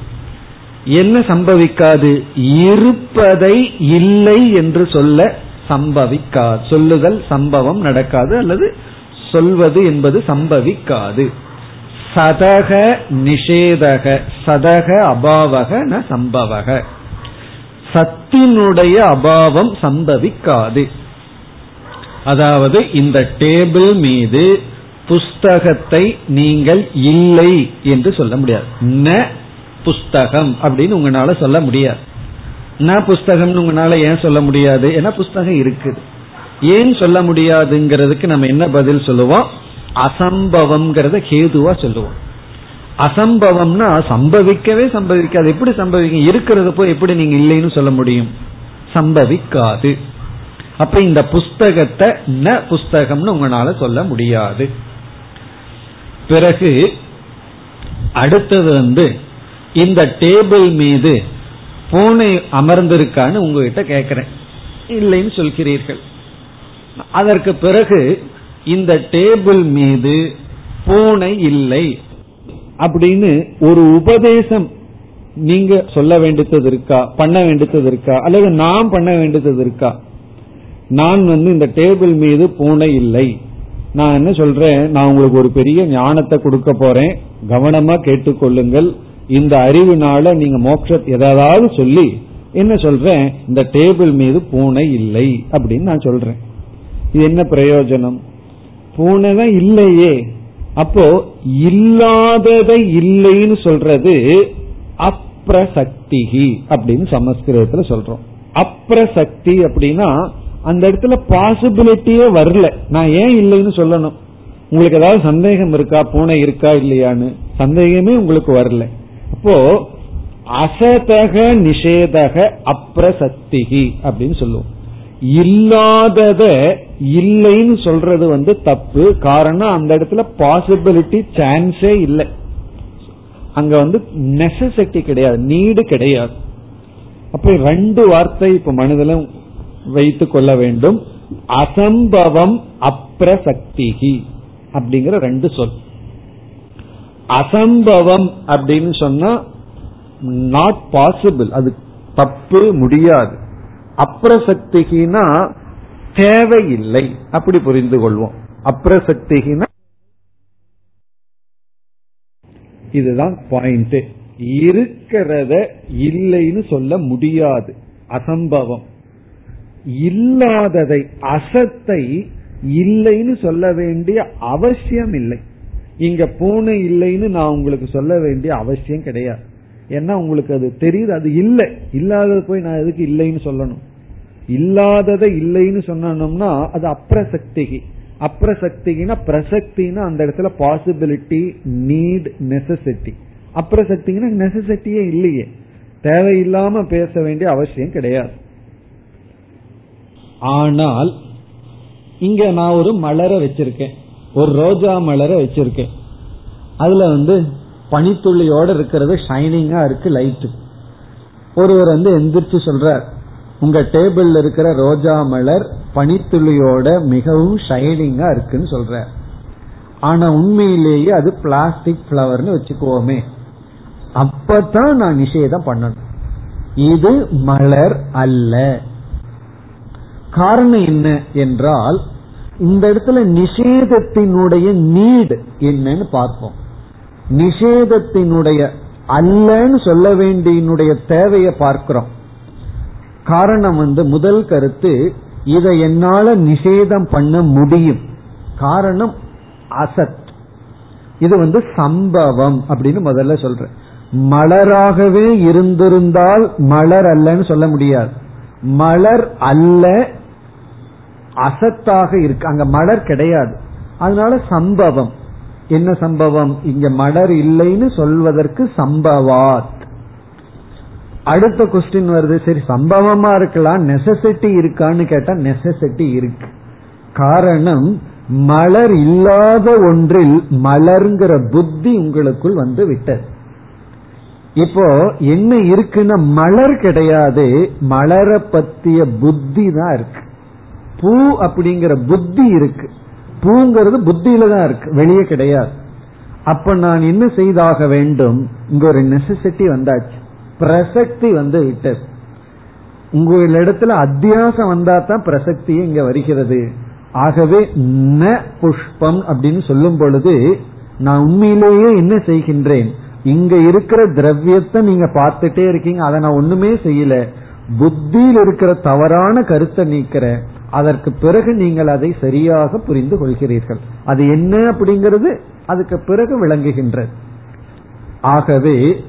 என்ன சம்பவிக்காது? இருப்பதை இல்லை என்று சொல்ல சம்பவிக்காது சொல்லுதல் சம்பவம் நடக்காது அல்லது சொல்வது என்பது சம்பவிக்காது. சதக நிஷேதக சதக அபாவக ந சம்பவக. சத்தினுடைய அபாவம் சம்பவிக்காது. அதாவது இந்த டேபிள் மீது புஸ்தகத்தை நீங்கள் இல்லை என்று சொல்ல முடியாது. ந புஸ்தகம் அப்படின்னு உங்களால சொல்ல முடியாது. ந புஸ்தகம்னு உங்களால ஏன் சொல்ல முடியாது? ஏன்னா புஸ்தகம் இருக்குது. ஏன் சொல்ல முடியாதுங்கிறதுக்கு நம்ம என்ன பதில் சொல்லுவோம்? அசம்பவம்ங்கிறத கேதுவா சொல்லுவோம் அசம்பவம்னா சம்பவிக்கவே சம்பவிக்காது. எப்படி சம்பவிக்கும்? இருக்கிறது போய் எப்படி நீங்க இல்லைன்னு சொல்ல முடியும்? சம்பவிக்காது. அப்ப இந்த புஸ்தகத்தை ந புஸ்தகம்னு உங்களால சொல்ல முடியாது. பிறகு அடுத்தது வந்து இந்த டேபிள் மீது பூனை அமர்ந்திருக்கான்னு உங்ககிட்ட கேட்கிறேன் இல்லைன்னு சொல்கிறீர்கள். அதற்கு பிறகு இந்த டேபிள் மீது பூனை இல்லை அப்படின்னு ஒரு உபதேசம் நீங்க சொல்ல வேண்டியது இருக்கா? பண்ண வேண்டியது இருக்கா? அல்லது நான் பண்ண வேண்டியது இருக்கா? நான் வந்து இந்த டேபிள் மீது பூனை இல்லை. நான் என்ன சொல்றேன்? நான் உங்களுக்கு ஒரு பெரிய ஞானத்தை கொடுக்க போறேன். கவனமா கேட்டுக்கொள்ளுங்கள். இந்த அறிவினால நீங்க மோட்ச எதாவது சொல்லி என்ன சொல்றேன்? இந்த டேபிள் மீது பூனை இல்லை அப்படின்னு நான் சொல்றேன். இது என்ன பிரயோஜனம்? பூனை இல்லையே. அப்போ இல்லாததை இல்லைன்னு சொல்றது அப்ரசக்திகி அப்படின்னு சமஸ்கிருதத்துல சொல்றோம். அப்ரசக்தி அப்படின்னா அந்த இடத்துல பாசிபிலிட்டியே வரல. நான் ஏன் இல்லைன்னு சொல்லணும். உங்களுக்கு ஏதாவது சந்தேகம் இருக்கா? பூனை இருக்கா இல்லையான்னு? சந்தேகமே உங்களுக்கு வரல. அப்போ அசதக நிஷேதக அப்ரசக்திகி அப்படின்னு சொல்லுவோம். இல்லாதத இல்லைன்னு சொல்றது வந்து தப்பு. காரணம் அந்த இடத்துல பாசிபிலிட்டி சான்ஸே இல்லை. அங்க வந்து நெசசிட்டி கிடையாது நீடு கிடையாது. அப்ப ரெண்டு வார்த்தை இப்ப மனதிலும் வைத்து கொள்ள வேண்டும். அசம்பவம் அப்ரசக்திகி அப்படிங்கிற ரெண்டு சொல். அசம்பவம் அப்படின்னு சொன்னா நாட் பாசிபிள் அது தப்பு முடியாது. அப்ரசக்திகினா தேவையில்லை. அப்படி புரிந்து கொள்வோம். அப்ரசக்திகினா இதுதான் பாயிண்ட். இருக்கிறத இல்லைன்னு சொல்ல முடியாது. அசம்பவம். இல்லாததை அசத்தை இல்லைன்னு சொல்ல வேண்டிய அவசியம் இல்லை இங்க பூனை இல்லைன்னு நான் உங்களுக்கு சொல்ல வேண்டிய அவசியம் கிடையாது. ஏன்னா உங்களுக்கு அது தெரியுது? அது இல்லை. இல்லாதது போய் நான் எதுக்கு இல்லைன்னு சொல்லணும்? இல்லாததை இல்லைன்னு சொன்னோம்னா அது அப்ரசக்திகி. அப்ரசக்தினா பிரசக்தினா அந்த இடத்துல பாசிபிலிட்டி நீட் நெசசிட்டி அப்ரசக்தினா நெசசிட்டியே இல்லையே. தேவையில்லாம பேச வேண்டிய அவசியம் கிடையாது. ஆனால் இங்க நான் ஒரு மலரை வச்சிருக்கேன். ஒரு ரோஜா மலரை வச்சிருக்கேன். அதுல வந்து பனித்துளியோட இருக்கிறது ஷைனிங்கா இருக்கு லைட்டு ஒருவர் வந்து எந்திரிச்சு சொல்றார் உங்க டேபிள் இருக்கிற ரோஜா மலர் பனித்துளியோட மிகவும் ஷைனிங்கா இருக்குன்னு சொல்றார். ஆனா உண்மையிலேயே அது பிளாஸ்டிக் பிளவர்னு வச்சுக்குவோமே. அப்பதான் நான் நிஷேதம் பண்ணணும். இது மலர் அல்ல. காரணம் என்ன என்றால் இந்த இடத்துல நிஷேதத்தினுடைய நீடு என்னன்னு பார்ப்போம். நிஷேதத்தினுடைய அல்லன்னு சொல்ல வேண்டியனுடைய தேவையை பார்க்கிறோம். காரணம் வந்து முதல் கருத்து இதை என்னால நிஷேதம் பண்ண முடியும். காரணம் அசத். இது வந்து சம்பவம் அப்படின்னு முதல்ல சொல்றேன். மலராகவே இருந்திருந்தால் மலர் அல்லன்னு சொல்ல முடியாது. மலர் அல்ல அசத்தாக இருக்கு. அங்க மலர் கிடையாது. அதனால சம்பவம். என்ன சம்பவம்? இங்க மலர் இல்லைன்னு சொல்வதற்கு சம்பவாத். அடுத்த கொஸ்டின் வருது. சரி சம்பவமா இருக்கலாம். நெசசிட்டி இருக்கான்னு கேட்டா நெசசிட்டி இருக்கு. காரணம் மலர் இல்லாத ஒன்றில் மலர்ங்கிற புத்தி உங்களுக்குள் வந்து விட்டது. இப்போ என்ன இருக்குன்னா மலர் கிடையாது. மலரை பத்திய புத்தி தான் இருக்கு. பூ அப்படிங்கிற புத்தி இருக்கு. பூங்கிறது புத்தியில தான் இருக்கு. வெளியே கிடையாது. அப்ப நான் என்ன செய்தாக வேண்டும்? இங்க ஒரு நெசசிட்டி வந்தாச்சு. பிரசக்தி வந்து விட்டது. உங்களிடத்துல அத்தியாசம் வந்தா தான் பிரசக்தியே இங்க வருகிறது. ஆகவே ந புஷ்பம் அப்படின்னு சொல்லும் பொழுது நான் உண்மையிலேயே என்ன செய்கின்றேன்? இங்க இருக்கிற திரவியத்தை நீங்க பார்த்துட்டே இருக்கீங்க. அதை நான் ஒண்ணுமே செய்யல. புத்தியில் இருக்கிற தவறான கருத்தை நீக்கிற அதற்கு பிறகு நீங்கள் அதை சரியாக புரிந்து கொள்கிறீர்கள். அது என்ன அப்படிங்கிறது அதுக்கு பிறகு விளங்குகின்றது. ஆகவே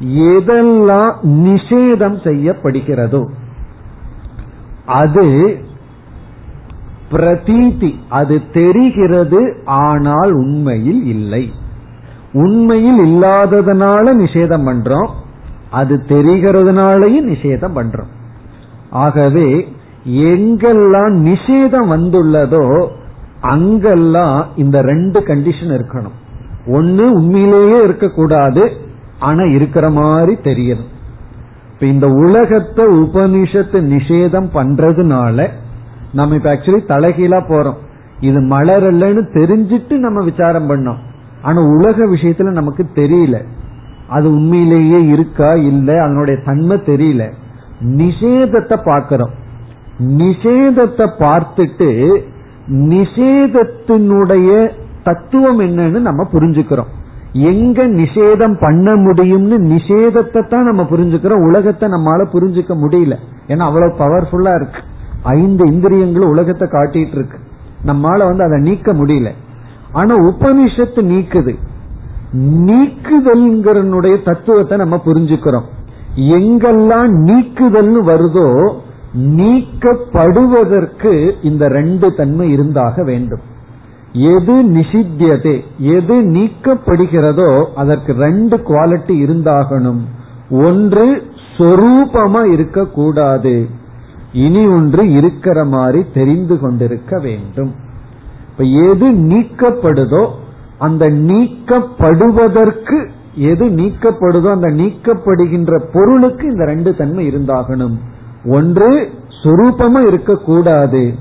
எதெல்லாம் நிஷேதம் செய்யப்படுகிறதோ அது பிரதீதி அது தெரிகிறது ஆனால் உண்மையில் இல்லை. உண்மையில் இல்லாததுனால நிஷேதம் பண்றோம் அது தெரிகிறதுனாலையும் நிஷேதம் பண்றோம். ஆகவே எங்கெல்லாம் நிஷேதம் வந்துள்ளதோ அங்கெல்லாம் இந்த ரெண்டு கண்டிஷன் இருக்கணும். ஒன்னு உண்மையிலேயே இருக்கக்கூடாது ஆனா இருக்கிற மாதிரி தெரியணும். இப்ப இந்த உலகத்தை உபனிஷத்து நிஷேதம் பண்றதுனால நம்ம இப்ப ஆக்சுவலி தலைகீழா போறோம். இது மலர் இல்லைன்னு தெரிஞ்சிட்டு நம்ம விசாரம் பண்ணோம். ஆனா உலக விஷயத்துல நமக்கு தெரியல. அது உண்மையிலேயே இருக்கா இல்ல அதனுடைய தன்மை தெரியல. நிஷேதத்தை பாக்கிறோம் நிஷேதத்தை பார்த்துட்டு நிஷேதத்தினுடைய தத்துவம் என்னன்னு நம்ம புரிஞ்சுக்கிறோம். எங்க நிஷேதம் பண்ண முடியும்னு நிஷேதத்தை தான் நம்ம புரிஞ்சுக்கிறோம். உலகத்தை நம்மளால புரிஞ்சுக்க முடியல. ஏன்னா அவ்வளவு பவர்ஃபுல்லா இருக்கு. ஐந்து இந்திரியங்களும் உலகத்தை காட்டிட்டு இருக்கு. நம்மால வந்து அதை நீக்க முடியல. ஆனா உபனிஷத்து நீக்குது. நீக்குதல்ங்கிறனுடைய தத்துவத்தை நம்ம புரிஞ்சுக்கிறோம். எங்கெல்லாம் நீக்குதல்னு வருதோ நீக்கப்படுவதற்கு இந்த ரெண்டு தன்மை இருந்தாக வேண்டும். எது நிஷித்தியதே எது நீக்கப்படுகிறதோ அதற்கு ரெண்டு குவாலிட்டி இருந்தாகணும். ஒன்று சொரூபமா இருக்கக்கூடாது. இனி ஒன்று இருக்கிற மாதிரி தெரிந்து கொண்டிருக்க வேண்டும். இப்ப எது நீக்கப்படுதோ அந்த நீக்கப்படுவதற்கு எது நீக்கப்படுதோ அந்த நீக்கப்படுகின்ற பொருளுக்கு இந்த ரெண்டு தன்மை இருந்தாகணும். ஒன்று சுரூபமா இருக்கக்கூடாது.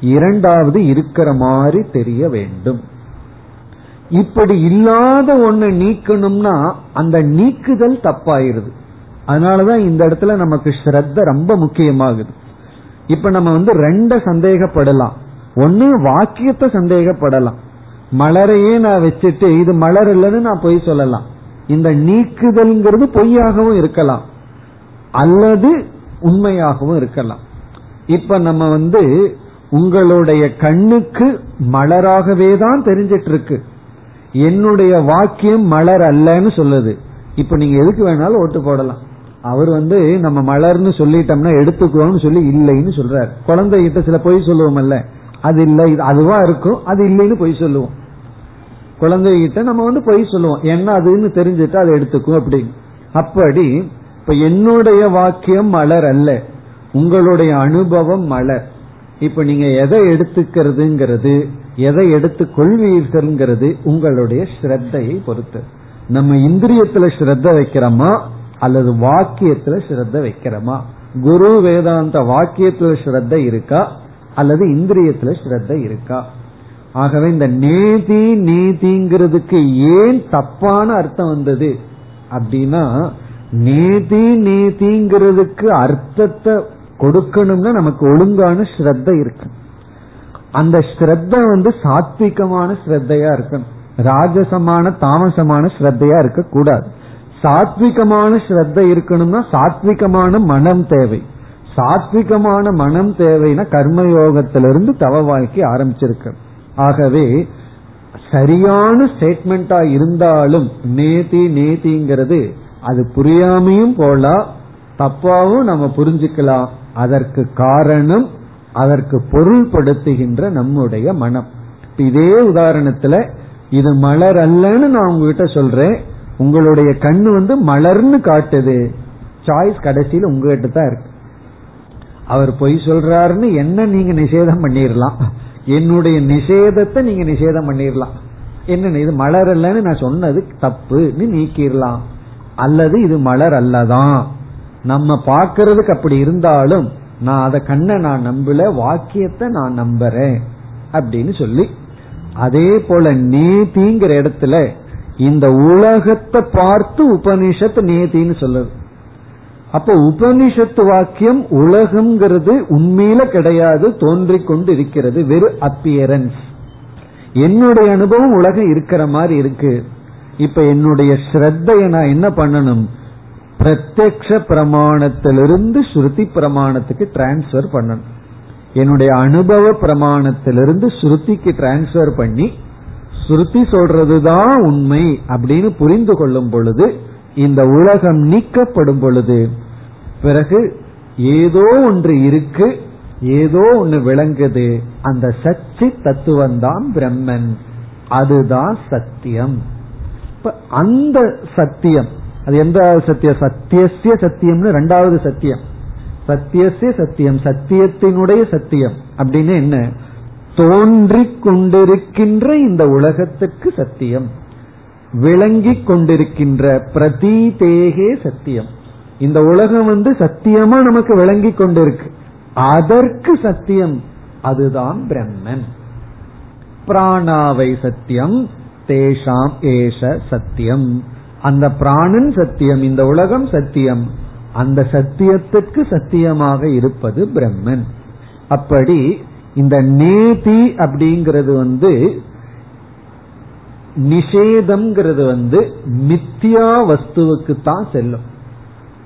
இரண்டாவது இருக்கிற மாதிரி தெரிய வேண்டும். இப்படி இல்லாத ஒண்ணு நீக்கணும்னா அந்த நீக்குதல் தப்பாயிருது. அதனாலதான் இந்த இடத்துல நமக்கு ஸ்ரத்த ரொம்ப முக்கியமாகுது. இப்ப நம்ம வந்து ரெண்ட சந்தேகப்படலாம். ஒன்னு வாக்கியத்தை சந்தேகப்படலாம். மலரையே நான் வச்சுட்டு இது மலர் இல்லைன்னு நான் பொய் சொல்லலாம். இந்த நீக்குதல்ங்கிறது பொய்யாகவும் இருக்கலாம். அல்லது உண்மையாகவும் இருக்கலாம். இப்ப நம்ம வந்து உங்களுடைய கண்ணுக்கு மலராகவே தான் தெரிஞ்சிட்டு இருக்கு என்னுடைய வாக்கியம் மலர் அல்லன்னு சொல்லுது. இப்ப நீங்க எதுக்கு வேணாலும் ஓட்டு போடலாம். அவர் வந்து நம்ம மலர்னு சொல்லிட்டோம்னா எடுத்துக்கோன்னு சொல்லி இல்லைன்னு சொல்றாரு. குழந்தைகிட்ட சில பொய் சொல்லுவோம்ல அது இல்லை அதுவா இருக்கும் அது இல்லைன்னு பொய் சொல்லுவோம். குழந்தைகிட்ட நம்ம வந்து பொய் சொல்லுவோம். என்ன அதுன்னு தெரிஞ்சுட்டு அதை எடுத்துக்கும் அப்படின்னு. அப்படி இப்ப என்னுடைய வாக்கியம் மலர் அல்ல. உங்களுடைய அனுபவம் மலர். இப்ப நீங்க எதை எடுத்துக்கிறதுங்கிறது எதை எடுத்துக் கொள்வீர்கள்ங்கிறது உங்களுடைய ஸ்ரத்தையை பொறுத்து. நம்ம இந்திரியத்துல ஸ்ரத்த வைக்கிறோமா அல்லது வாக்கியத்துல ஸ்ரத்த வைக்கிறோமா? குரு வேதாந்த வாக்கியத்துல ஸ்ரத்த இருக்கா அல்லது இந்திரியத்துல ஸ்ரத்த இருக்கா? ஆகவே இந்த நேதி நீதிங்கிறதுக்கு ஏன் தப்பான அர்த்தம் வந்தது? அப்படின்னா நேதி நீதிங்கிறதுக்கு அர்த்தத்தை கொடுக்கணும்னா நமக்கு ஒழுங்கான ஸ்ரத்த இருக்கு அந்த ஸ்ரத்த வந்து சாத்விகமான ஸ்ரத்தையா இருக்கணும். ராஜசமான தாமசமான ஸ்ரத்தையா இருக்க கூடாது சாத்விகமான ஸ்ரத்த இருக்கணும்னா சாத்விகமான மனம் தேவை. சாத்விகமான மனம் தேவைன்னா கர்மயோகத்திலிருந்து தவ வாழ்க்கை ஆரம்பிச்சிருக்கு. ஆகவே சரியான ஸ்டேட்மெண்டா இருந்தாலும் நேதி நேதிங்கிறது அது புரியாமையும் போலாம் தப்பாவும் நம்ம புரிஞ்சுக்கலாம். அதற்கு காரணம் அதற்கு பொருள்படுத்துகின்ற நம்முடைய மனம். இதே உதாரணத்துல இது மலர் அல்லன்னு நான் உங்ககிட்ட சொல்றேன். உங்களுடைய கண்ணு வந்து மலர்னு காட்டுது. சாய்ஸ் கடைசியில் உங்ககிட்ட தான் இருக்கு. அவர் பொய் சொல்றாருன்னு என்ன நீங்க நிஷேதம் பண்ணிடலாம் என்னுடைய நிஷேதத்தை நீங்க நிஷேதம் பண்ணிடலாம் என்ன இது மலர் அல்லன்னு நான் சொன்னது தப்புன்னு நீக்கிடலாம் அல்லது இது மலர் அல்லதான். நம்ம பார்க்கறதுக்கு அப்படி இருந்தாலும் நான் அதை கண்ணை நான் நம்பல வாக்கியத்தை நான் நம்புறேன் அப்படின்னு சொல்லி அதே போல நேதிங்கிற இடத்துல இந்த உலகத்தை பார்த்து உபனிஷத்து நேதின்னு சொல்லுது. அப்ப உபனிஷத்து வாக்கியம் உலகம்ங்கிறது உண்மையில கிடையாது தோன்றி கொண்டு இருக்கிறது வெறும் அப்பியரன்ஸ் என்னுடைய அனுபவம் உலகம் இருக்கிற மாதிரி இருக்கு. இப்ப என்னுடைய ஸ்ரத்தையை நான் என்ன பண்ணணும்? பிரத்யக்ஷ பிரமாணத்திலிருந்து ஸ்ருதி பிரமாணத்துக்கு டிரான்ஸ்பர் பண்ணணும். என்னுடைய அனுபவ பிரமாணத்திலிருந்து ஸ்ருதிக்கு டிரான்ஸ்பர் பண்ணி ஸ்ருதி சொல்றதுதான் உண்மை அப்படின்னு புரிந்து கொள்ளும் பொழுது இந்த உலகம் நீக்கப்படும் பொழுது பிறகு ஏதோ ஒன்று இருக்கு ஏதோ ஒன்று விளங்குது அந்த சச்சி தத்துவம் தான் பிரம்மன். அதுதான் சத்தியம். அந்த சத்தியம். அது எந்த சத்தியம்? சத்தியசிய சத்தியம்னு ரெண்டாவது சத்தியம். சத்தியசிய சத்தியம் சத்தியத்தினுடைய சத்தியம். அப்படின்னு என்ன? தோன்றி கொண்டிருக்கின்ற இந்த உலகத்துக்கு சத்தியம். விளங்கி கொண்டிருக்கின்ற பிரதீதேகே சத்தியம். இந்த உலகம் வந்து சத்தியமா நமக்கு விளங்கி கொண்டிருக்கு. அதற்கு சத்தியம். அதுதான் பிரம்மன். பிராணாவை சத்தியம். தேஷாம் ஏஷ சத்தியம். அந்த பிராணன் சத்தியம் இந்த உலகம் சத்தியம். அந்த சத்தியத்துக்கு சத்தியமாக இருப்பது பிரம்மன். அப்படி இந்த நேதி அப்படிங்கிறது வந்து நிஷேதம்ங்கிறது வந்து மித்தியா வஸ்துவுக்கு தான் செல்லும்.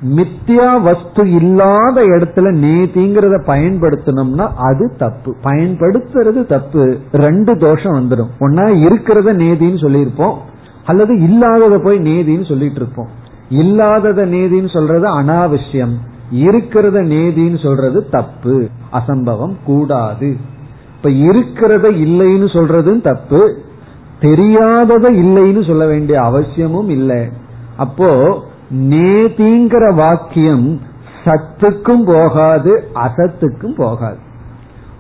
மித்தியா வஸ்து இல்லாத இடத்துல நேதிங்கிறத பயன்படுத்தணும்னா அது தப்பு. பயன்படுத்துறது தப்பு. ரெண்டு தோஷம் வந்துடும் ஒன்னா இருக்கிறத நேதின்னு சொல்லியிருப்போம் அல்லது இல்லாதத போய் நேதின்னு சொல்லிட்டு இருப்போம் இல்லாதத நேதின்னு சொல்றது அனாவசியம். இருக்கிறத நேதின்னு சொல்றது தப்பு. அசம்பவம் கூடாது. இப்ப இருக்கிறத இல்லைன்னு சொல்றதும் தப்பு. தெரியாதத இல்லைன்னு சொல்ல வேண்டிய அவசியமும் இல்லை. அப்போ நேதிங்கிற வாக்கியம் சத்துக்கும் போகாது அசத்துக்கும் போகாது.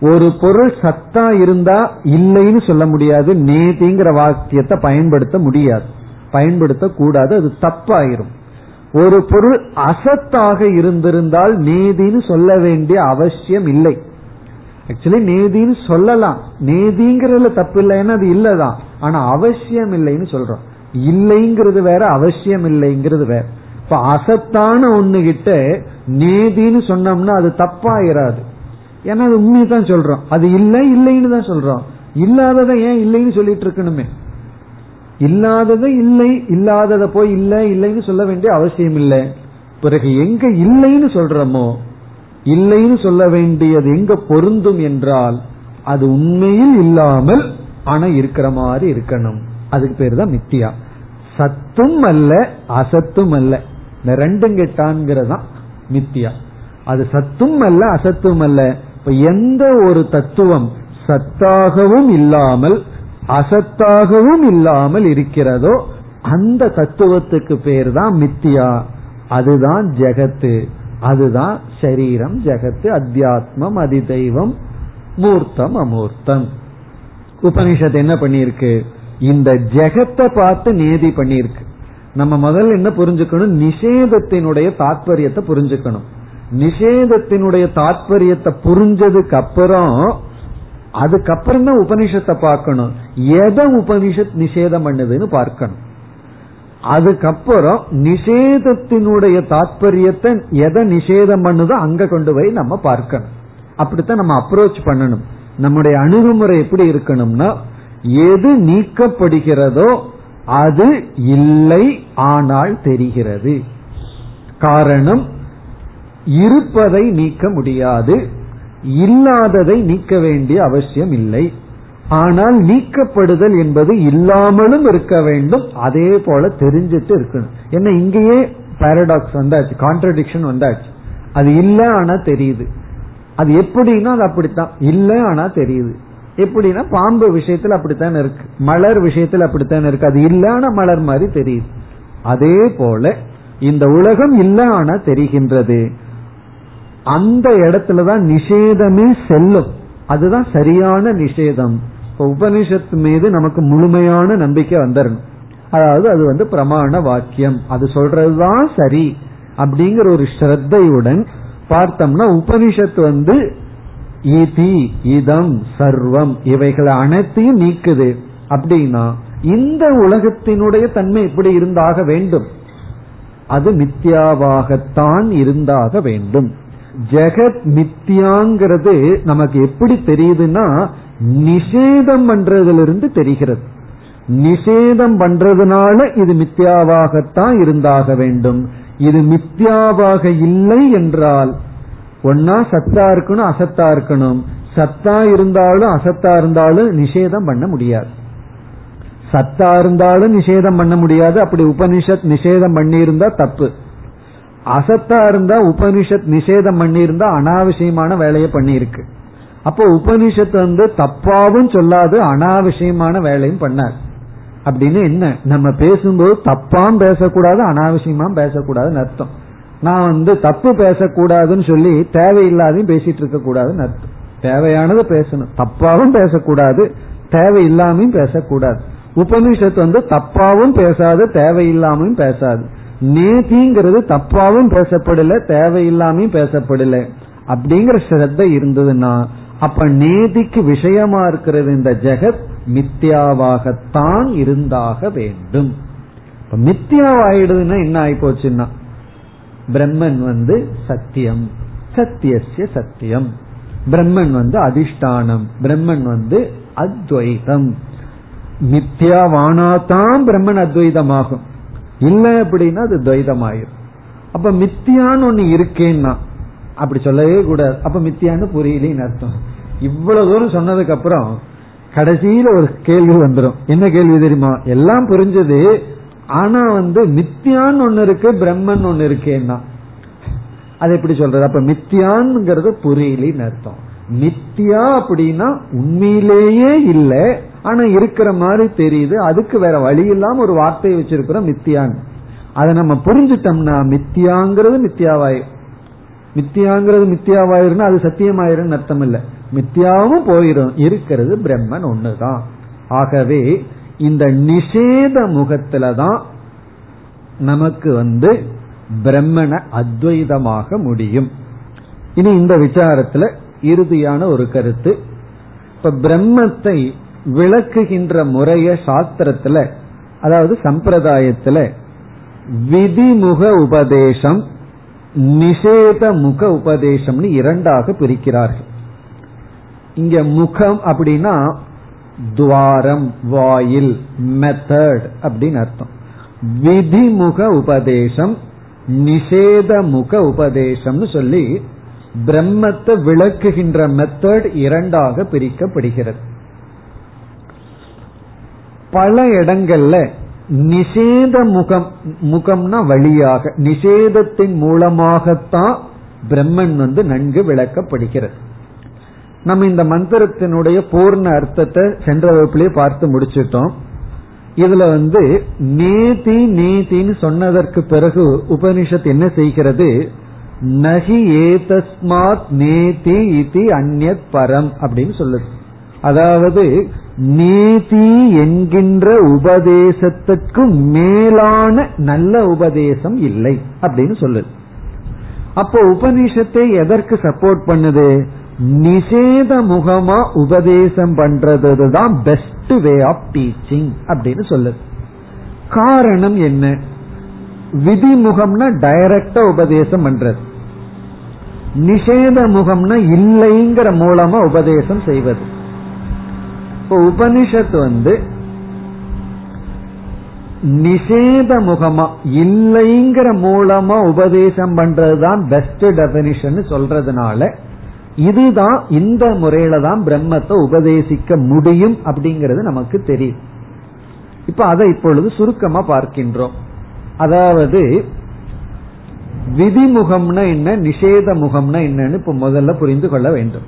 ஒரு பொருள் சத்தா இருந்தா இல்லைன்னு சொல்ல முடியாது நேதிங்கிற வாக்கியத்தை பயன்படுத்த முடியாது. பயன்படுத்த கூடாது அது தப்பாயிரும். ஒரு பொருள் அசத்தாக இருந்திருந்தால் நேதின்னு சொல்ல வேண்டிய அவசியம் இல்லை. ஆக்சுவலி நேதின்னு சொல்லலாம். நேதிங்கிறதுல தப்பு இல்லைன்னா அது இல்லதான். ஆனா அவசியம் இல்லைன்னு சொல்றோம். இல்லைங்கிறது வேற அவசியம் இல்லைங்கிறது வேற. இப்ப அசத்தான ஒண்ணு கிட்ட நேதின்னு சொன்னோம்னா அது தப்பாயிராது. ஏன்னா அது உண்மையை தான் சொல்றோம். அது இல்லை இல்லைன்னு தான் சொல்றோம். இல்லாததை ஏன் இல்லைன்னு சொல்லிட்டு இருக்கணுமே? இல்லாததை இல்லை இல்லாததை போய் இல்லை இல்லைன்னு சொல்ல வேண்டிய அவசியம் இல்லை. பிறகு எங்க இல்லைன்னு சொல்றோமோ இல்லைன்னு சொல்ல வேண்டியது எங்க பொருந்தும் என்றால் அது உண்மையில் இல்லாமல் ஆனா இருக்கிற மாதிரி இருக்கணும். அதுக்கு பேர் தான் மித்தியா. சத்தும் அல்ல அசத்தும் அல்ல. இந்த ரெண்டும் கெட்டான்கிறதான் மித்தியா. அது சத்தும் அல்ல அசத்தும் அல்ல. இப்ப எந்த ஒரு தத்துவம் சத்தாகவும் இல்லாமல் அசத்தாகவும் இல்லாமல் இருக்கிறதோ அந்த தத்துவத்துக்கு பேர் தான் மித்தியா. அதுதான் ஜெகத்து. அதுதான் சரீரம் ஜெகத்து அத்தியாத்மம் அதிதெய்வம் மூர்த்தம் அமூர்த்தம். உபனிஷத் என்ன பண்ணிருக்கு இந்த ஜெகத்தை பார்த்து நேதி பண்ணிருக்கு நம்ம முதல்ல என்ன புரிஞ்சுக்கணும்? நிஷேதத்தினுடைய தாற்பயத்தை புரிஞ்சுக்கணும். நிஷேதத்தினுடைய தாற்பயத்தை புரிஞ்சதுக்கு அப்புறம் அதுக்கப்புறம் தான் உபனிஷத்தை பார்க்கணும். எதை உபனிஷத் நிஷேதம் பண்ணுதுன்னு பார்க்கணும். அதுக்கப்புறம் நிஷேதத்தினுடைய தாற்பயத்தை எதை நிஷேதம் பண்ணுதோ அங்க கொண்டு போய் நம்ம பார்க்கணும். அப்படித்தான் நம்ம அப்ரோச் பண்ணணும். நம்முடைய அணுகுமுறை எப்படி இருக்கணும்னா எது நீக்கப்படுகிறதோ அது இல்லை ஆனால் தெரிகிறது. காரணம் இருப்பதை நீக்க முடியாது. இல்லாததை நீக்க வேண்டிய அவசியம் இல்லை. ஆனால் நீக்கப்படுதல் என்பது இல்லாமலும் இருக்க வேண்டும். அதே போல தெரிஞ்சிட்டு இருக்கணும். என்ன இங்கேயே பாரடாக்ஸ் வந்தாச்சு கான்ட்ரடிக்ஷன் வந்தாச்சு. அது இல்ல ஆனா தெரியுது. அது எப்படின்னா அது அப்படித்தான். இல்ல ஆனா தெரியுது. எப்படின்னா பாம்பு விஷயத்துல அப்படித்தான் இருக்கு. மலர் விஷயத்துல அப்படித்தான் இருக்கு. அது இல்லான மலர் மாதிரி தெரியுது. அதே போல இந்த உலகம் இல்லான தெரிகின்றது. அந்த இடத்துலதான் நிஷேதமே செல்லும். அதுதான் சரியான நிஷேதம். உபனிஷத்து மீது நமக்கு முழுமையான நம்பிக்கை வந்துடணும் அதாவது அது வந்து பிரமாண வாக்கியம். அது சொல்றதுதான் சரி. அப்படிங்கிற ஒரு ஸ்ரத்தையுடன் பார்த்தோம்னா உபனிஷத்து வந்து இதி இதம் சர்வம் இவைகளை அனைத்தையும் நீக்குது. அப்படின்னா இந்த உலகத்தினுடைய தன்மை எப்படி இருந்தாக வேண்டும். அது மித்யாவாகத்தான் இருந்தாக வேண்டும். ஜெகத் மித்தியாங்கிறது நமக்கு எப்படி தெரியுதுன்னா நிஷேதம் பண்றதிலிருந்து தெரிகிறது. நிஷேதம் பண்றதுனால இது மித்யாவாகத்தான் இருந்தாக வேண்டும். இது மித்யாவாக இல்லை என்றால் ஒன்னா சத்தா இருக்கணும் அசத்தா இருக்கணும். சத்தா இருந்தாலும் அசத்தா இருந்தாலும் நிஷேதம் பண்ண முடியாது. சத்தா இருந்தாலும் நிஷேதம் பண்ண முடியாது. அப்படி உபனிஷத் நிஷேதம் பண்ணியிருந்தா தப்பு. அசத்தா இருந்தா உபனிஷத் நிஷேதம் பண்ணியிருந்தா அனாவசியமான வேலையை பண்ணியிருக்கு. அப்போ உபனிஷத்து வந்து தப்பாவும் சொல்லாது அனாவசியமான வேலையும் பண்ணார். அப்படின்னு என்ன? நம்ம பேசும்போது தப்பாம் பேசக்கூடாது அனாவசியமாம் பேசக்கூடாதுன்னு அர்த்தம். நான் வந்து தப்பு பேசக்கூடாதுன்னு சொல்லி தேவையில்லாதையும் பேசிட்டு இருக்க கூடாதுன்னு அர்த்தம். தேவையானது பேசணும். தப்பாவும் பேசக்கூடாது தேவையில்லாமையும் பேசக்கூடாது. உபனிஷத்து வந்து தப்பாவும் பேசாது தேவையில்லாமையும் பேசாது. நேதிங்கிறது தப்பாவும் பேசப்படல தேவையில்லாமையும் பேசப்படல. அப்படிங்கிற ஸ்ரத்த இருந்ததுன்னா அப்ப நேதிக்கு விஷயமா இருக்கிறது இந்த ஜெகத் மித்யாவாகத்தான் இருந்தாக வேண்டும். மித்யாவாயிடுதுன்னா என்ன ஆயி போச்சுன்னா பிரம்மன் வந்து சத்தியம் சத்தியசிய சத்தியம். பிரம்மன் வந்து அதிஷ்டானம் பிரம்மன் வந்து அத்வைதம். மித்யாவானாதான் பிரம்மன் அத்வைதமாகும். இல்லை அப்படின்னா அது துவைதமாயிரும். அப்ப மித்தியான்னு ஒண்ணு இருக்கேன்னா அப்படி சொல்லவே கூடாது. அப்ப மித்தியான்னு புரியலேன்னு அர்த்தம். இவ்வளவு தூரம் சொன்னதுக்கு அப்புறம் கடைசியில ஒரு கேள்வி வந்துடும் என்ன கேள்வி தெரியுமா? எல்லாம் புரிஞ்சது ஆனா வந்து மித்தியான்னு ஒன்னு இருக்கு பிரம்மன் ஒன்னு இருக்கேன்னா. அது எப்படி சொல்றது? அப்ப மித்தியான்ங்கிறது புரியலின்னு அர்த்தம். மித்தியா அப்படின்னா உண்மையிலேயே இல்லை ஆனா இருக்கிற மாதிரி தெரியுது. அதுக்கு வேற வழி இல்லாம ஒரு வார்த்தையை வச்சிருக்கிறோம் மித்தியான் அதை நம்ம புரிஞ்சுட்டோம்னா மித்தியாங்கிறது மித்தியாவாயிரும் மித்தியாங்கிறது மித்தியாவாயிருன்னா அது சத்தியமாயிருன்னு அர்த்தம் இல்ல. மித்தியாவும் போயிடும் இருக்கிறது பிரம்மன் ஒண்ணுதான். ஆகவே இந்த நிஷேத முகத்துலதான் நமக்கு வந்து பிரம்மனை அத்வைதமாக முடியும். இனி இந்த விசாரத்துல இறுதியான ஒரு கருத்து. இப்ப பிரம்மத்தை விளக்குகின்ற முறைய சாஸ்திரத்துல அதாவது சம்பிரதாயத்துல விதிமுக உபதேசம் நிஷேத முக உபதேசம்னு இரண்டாக பிரிக்கிறார்கள். இங்க முகம் அப்படின்னா துவாரம் வாயில் மெத்தட் அப்படின்னு அர்த்தம். விதிமுக உபதேசம் நிஷேத முக உபதேசம்னு சொல்லி பிரம்மத்தை விளக்குகின்ற மெத்தட் இரண்டாக பிரிக்கப்படுகிறது. பல இடங்கள்ல நிஷேத முகம் முகம்னா வழியாக நிஷேதத்தின் மூலமாகத்தான் பிரம்மன் வந்து நன்கு விளக்கப்படுகிறது. நம்ம இந்த மந்திரத்தினுடைய பூர்ண அர்த்தத்தை சென்ற வகுப்புலேயே பார்த்து முடிச்சிட்டோம். இதுல வந்து நேதி நேதின்னு சொன்னதற்கு பிறகு உபனிஷத் என்ன செய்கிறது? நகி ஏதஸ்மாத் நேதி இது அந்நத் பரம் அப்படின்னு சொல்லுது. அதாவது நீதி என்கின்ற உபதேசத்துக்கு மேலான நல்ல உபதேசம் இல்லை அப்படின்னு சொல்லுது. அப்போ உபனிஷத்தை எதற்கு சப்போர்ட் பண்ணுது? நிஷேத முகமா உபதேசம் பண்றது தான் பெஸ்ட் வே ஆஃப் டீச்சிங் அப்படின்னு சொல்லுது. காரணம் என்ன? விதிமுகம்னா டைரக்டா உபதேசம் பண்றது. நிஷேத முகம்னா இல்லைங்கிற மூலமா உபதேசம் செய்வது. இப்போ உபனிஷத்து வந்து நிஷேத முகமா இல்லைங்கிற மூலமா உபதேசம் பண்றதுதான் பெஸ்ட் டெபினிஷன் சொல்றதுனால இதுதான் இந்த முறையில தான் பிரம்மத்தை உபதேசிக்க முடியும் அப்படிங்கிறது நமக்கு தெரியும். இப்ப அதை இப்பொழுது சுருக்கமா பார்க்கின்றோம். அதாவது விதிமுகம்னா என்ன நிஷேத முகம்னா என்னன்னு இப்ப முதல்ல புரிந்து கொள்ள வேண்டும்.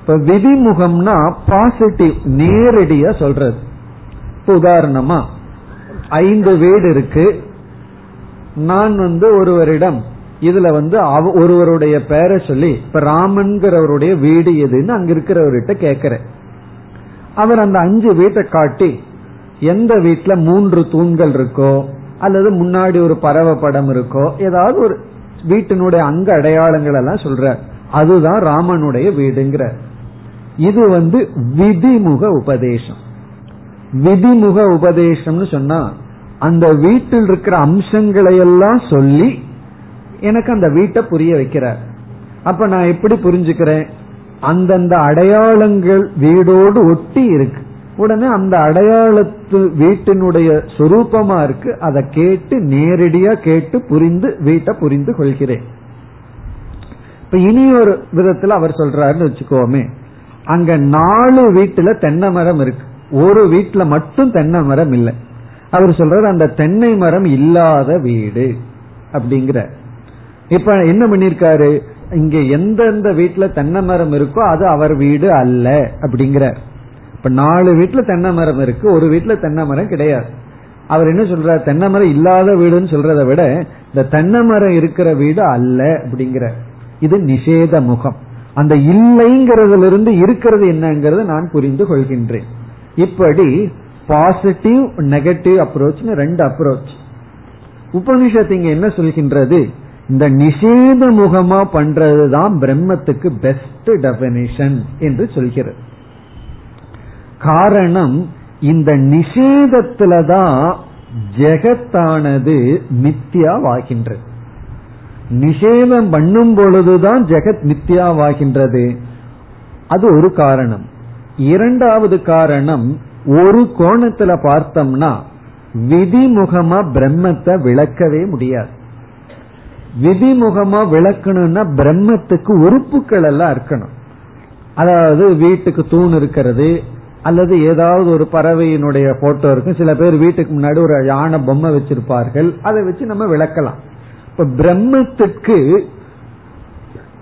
இப்ப விதிமுகம்னா பாசிட்டிவ் நேரடியா சொல்றது. இப்ப உதாரணமா ஐந்து வீடு இருக்கு. நான் வந்து ஒருவரிடம் இதுல வந்து ஒருவருடைய பெயரை சொல்லி இப்ப ராமன்கிறவருடைய வீடு எதுன்னு அங்க இருக்கிறவர்கிட்ட கேக்குற. அவர் அந்த அஞ்சு வீட்டை காட்டி எந்த வீட்டுல மூன்று தூண்கள் இருக்கோ அல்லது முன்னாடி ஒரு பறவை படம் இருக்கோ ஏதாவது ஒரு வீட்டினுடைய அங்க அடையாளங்கள் எல்லாம் சொல்ற அதுதான் ராமனுடைய வீடுங்கிற. இது வந்து விதிமுக உபதேசம். விதிமுக உபதேசம்னு சொன்னா அந்த வீட்டில் இருக்கிற அம்சங்களை எல்லாம் சொல்லி எனக்கு அந்த வீட்டை புரிய வைக்கிறார். அப்ப நான் எப்படி புரிஞ்சுக்கிறேன்? அந்தந்த அடையாளங்கள் வீடோடு ஒட்டி இருக்கு. உடனே அந்த அடையாளத்து வீட்டினுடைய சொரூபமா இருக்கு. அதை கேட்டு நேரடியா கேட்டு புரிந்து வீட்டை புரிந்து கொள்கிறேன். இப்ப இனி ஒரு விதத்துல அவர் சொல்றாருன்னு வச்சுக்கோமே. அங்க நாலு வீட்டுல தென்னை மரம் இருக்கு. ஒரு வீட்டுல மட்டும் தென்னை மரம் இல்லை. அவர் சொல்றாரு அந்த தென்னை மரம் இல்லாத வீடு. அப்படிங்கிற இப்ப என்ன பண்ணிருக்காரு? இங்க எந்தெந்த வீட்டுல தென்னை மரம் இருக்கோ அது அவர் வீடு அல்ல அப்படிங்கிற இப்ப நாலு வீட்டுல தென்னை மரம் இருக்கு ஒரு வீட்டுல தென்னை மரம் கிடையாது. அவர் என்ன சொல்றாரு? தென்னை மரம் இல்லாத வீடுன்னு சொல்றதை விட இந்த தென்னை மரம் இருக்கிற வீடு அல்ல அப்படிங்கிற இது நிஷேத முகம். அந்த இல்லைங்கிறதுல இருந்து இருக்கிறது என்னங்கிறத நான் புரிந்து கொள்கின்றேன். இப்படி பாசிட்டிவ் நெகட்டிவ் அப்ரோச் ரெண்டு அப்ரோச் உபனிஷத்து இங்க என்ன சொல்கின்றது? இந்த நிஷேத முகமா பண்றதுதான் பிரம்மத்துக்கு பெஸ்ட் டெபினிஷன் என்று சொல்கிறது. காரணம் இந்த நிஷேதத்துலதான் ஜெகத்தானது மித்தியாவாகின்றது. நிஷேதம் பண்ணும் பொழுதுதான் ஜெகத் மித்தியாவாகின்றது. அது ஒரு காரணம். இரண்டாவது காரணம் ஒரு கோணத்துல பார்த்தோம்னா விதிமுகமா பிரம்மத்தை விளக்கவே முடியாது. விதிமுகமா விளக்கணும்னா பிரம்மத்துக்கு உறுப்புகள் எல்லாம் இருக்கணும். அதாவது வீட்டுக்கு தூண் இருக்கிறது அல்லது ஏதாவது ஒரு பறவையினுடைய போட்டோ இருக்கும் சில பேர் வீட்டுக்கு முன்னாடி ஒரு யானை பொம்மை வச்சிருப்பார்கள். அதை வச்சு நம்ம விளக்கலாம். இப்ப பிரம்மத்துக்கு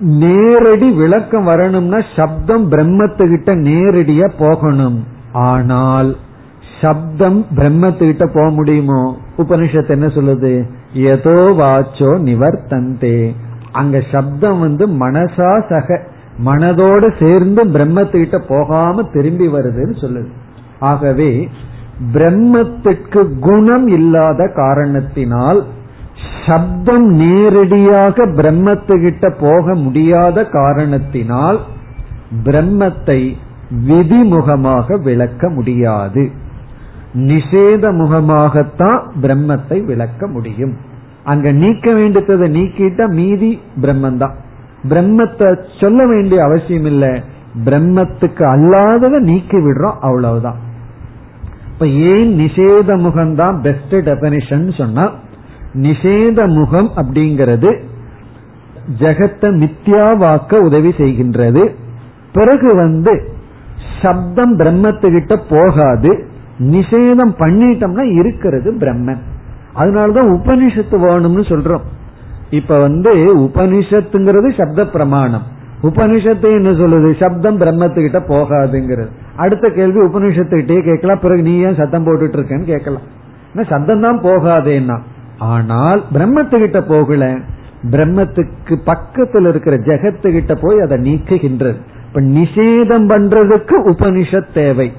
நேரடி விளக்கம் வரணும்னா சப்தம் பிரம்மத்துக்கிட்ட நேரடியா போகணும். ஆனால் சப்தம் பிரம்மத்துக்கிட்ட போக முடியுமோ உபனிஷத்து என்ன சொல்லுது ஏதோ வாச்சோ நிவர்த்தந்தே அங்க சப்தம் வந்து மனசா சக மனதோடு சேர்ந்து பிரம்மத்துக்கிட்ட போகாம திரும்பி வருதுன்னு சொல்லுது ஆகவே பிரம்மத்திற்கு குணம் இல்லாத காரணத்தினால் சப்தம் நேரடியாக பிரம்மத்துக்கிட்ட போக முடியாத காரணத்தினால் பிரம்மத்தை விதிமுகமாக விளக்க முடியாது நிஷேத முகமாகத்தான் பிரம்மத்தை விளக்க முடியும். அங்க நீக்க வேண்டியதை நீக்கிட்டா மீதி பிரம்மந்தான். பிரம்மத்தை சொல்ல வேண்டிய அவசியம் இல்ல. பிரம்மத்துக்கு அல்லாததை நீக்கி விடுறோம் அவ்வளவுதான். இப்ப ஏன் நிஷேத முகம் தான் பெஸ்ட் டெபனிஷன் சொன்னா நிஷேத முகம் அப்படிங்கிறது ஜெகத்தை மித்யாவாக்க உதவி செய்கின்றது. பிறகு வந்து சப்தம் பிரம்மத்துக்கிட்ட போகாது. நிஷேதம் பண்ணிட்டோம்னா இருக்கிறது பிரம்மன். அதனாலதான் உபனிஷத்து வேணும்னு சொல்றோம். இப்ப வந்து உபனிஷத்துங்கிறது சப்த பிரமாணம். உபனிஷத்து என்ன சொல்லுது? சப்தம் பிரம்மத்துக்கிட்ட போகாதுங்கிறது. அடுத்த கேள்வி உபனிஷத்துக்கிட்டே கேட்கலாம். பிறகு நீ ஏன் சத்தம் போட்டுட்டு இருக்கேன்னு கேட்கலாம் சத்தம் தான் போகாதேன்னா. ஆனால் பிரம்மத்துக்கிட்ட போகல. பிரம்மத்துக்கு பக்கத்தில் இருக்கிற ஜெகத்துக்கிட்ட போய் அதை நீக்குகின்றது. இப்ப நிஷேதம் பண்றதுக்கு உபனிஷத் தேவை.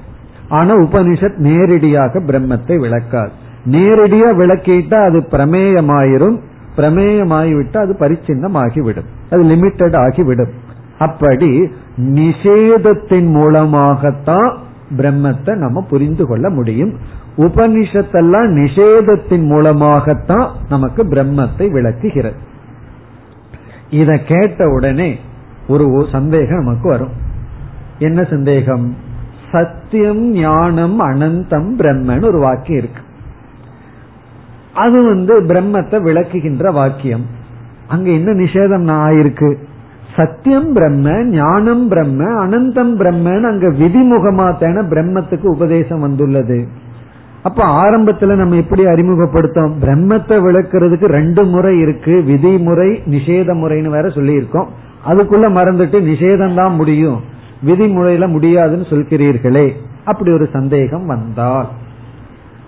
ஆனா உபனிஷத் நேரடியாக பிரம்மத்தை விளக்காது. நேரடியா விளக்கிட்டா அது பிரமேயமாயிரும். பிரமேயமாகிவிட்டா அது பரிச்சின்னம் ஆகிவிடும் அது லிமிட்டட் ஆகிவிடும். அப்படி நிஷேதத்தின் மூலமாகத்தான் பிரம்மத்தை நம்ம புரிந்து கொள்ள முடியும். உபனிஷத்தெல்லாம் நிஷேதத்தின் மூலமாகத்தான் நமக்கு பிரம்மத்தை விளக்குகிறது. இத கேட்ட உடனே ஒரு சந்தேகம் நமக்கு வரும். என்ன சந்தேகம்? சத்தியம் ஞானம் அனந்தம் பிரம்மன் ஒரு வாக்கியம் இருக்கு. அது வந்து பிரம்மத்தை விளக்குகின்ற வாக்கியம். அங்க என்ன நிஷேதம் ஆயிருக்கு? சத்தியம் பிரம்ம ஞானம் பிரம்ம அனந்தம் பிரம்மன்னு அங்க விதிமுகமா தான பிரம்மத்துக்கு உபதேசம் வந்துள்ளது. அப்ப ஆரம்பத்துல நம்ம எப்படி அறிமுகப்படுத்தோம்? பிரம்மத்தை விளக்குறதுக்கு ரெண்டு முறை இருக்கு. விதிமுறை நிஷேத முறைன்னு வேற சொல்லியிருக்கோம். அதுக்குள்ள மறந்துட்டு நிஷேதம் தான் முடியும். விதிமுறையில முடியாதுன்னு சொல்கிறீர்களே. அப்படி ஒரு சந்தேகம் வந்தால்.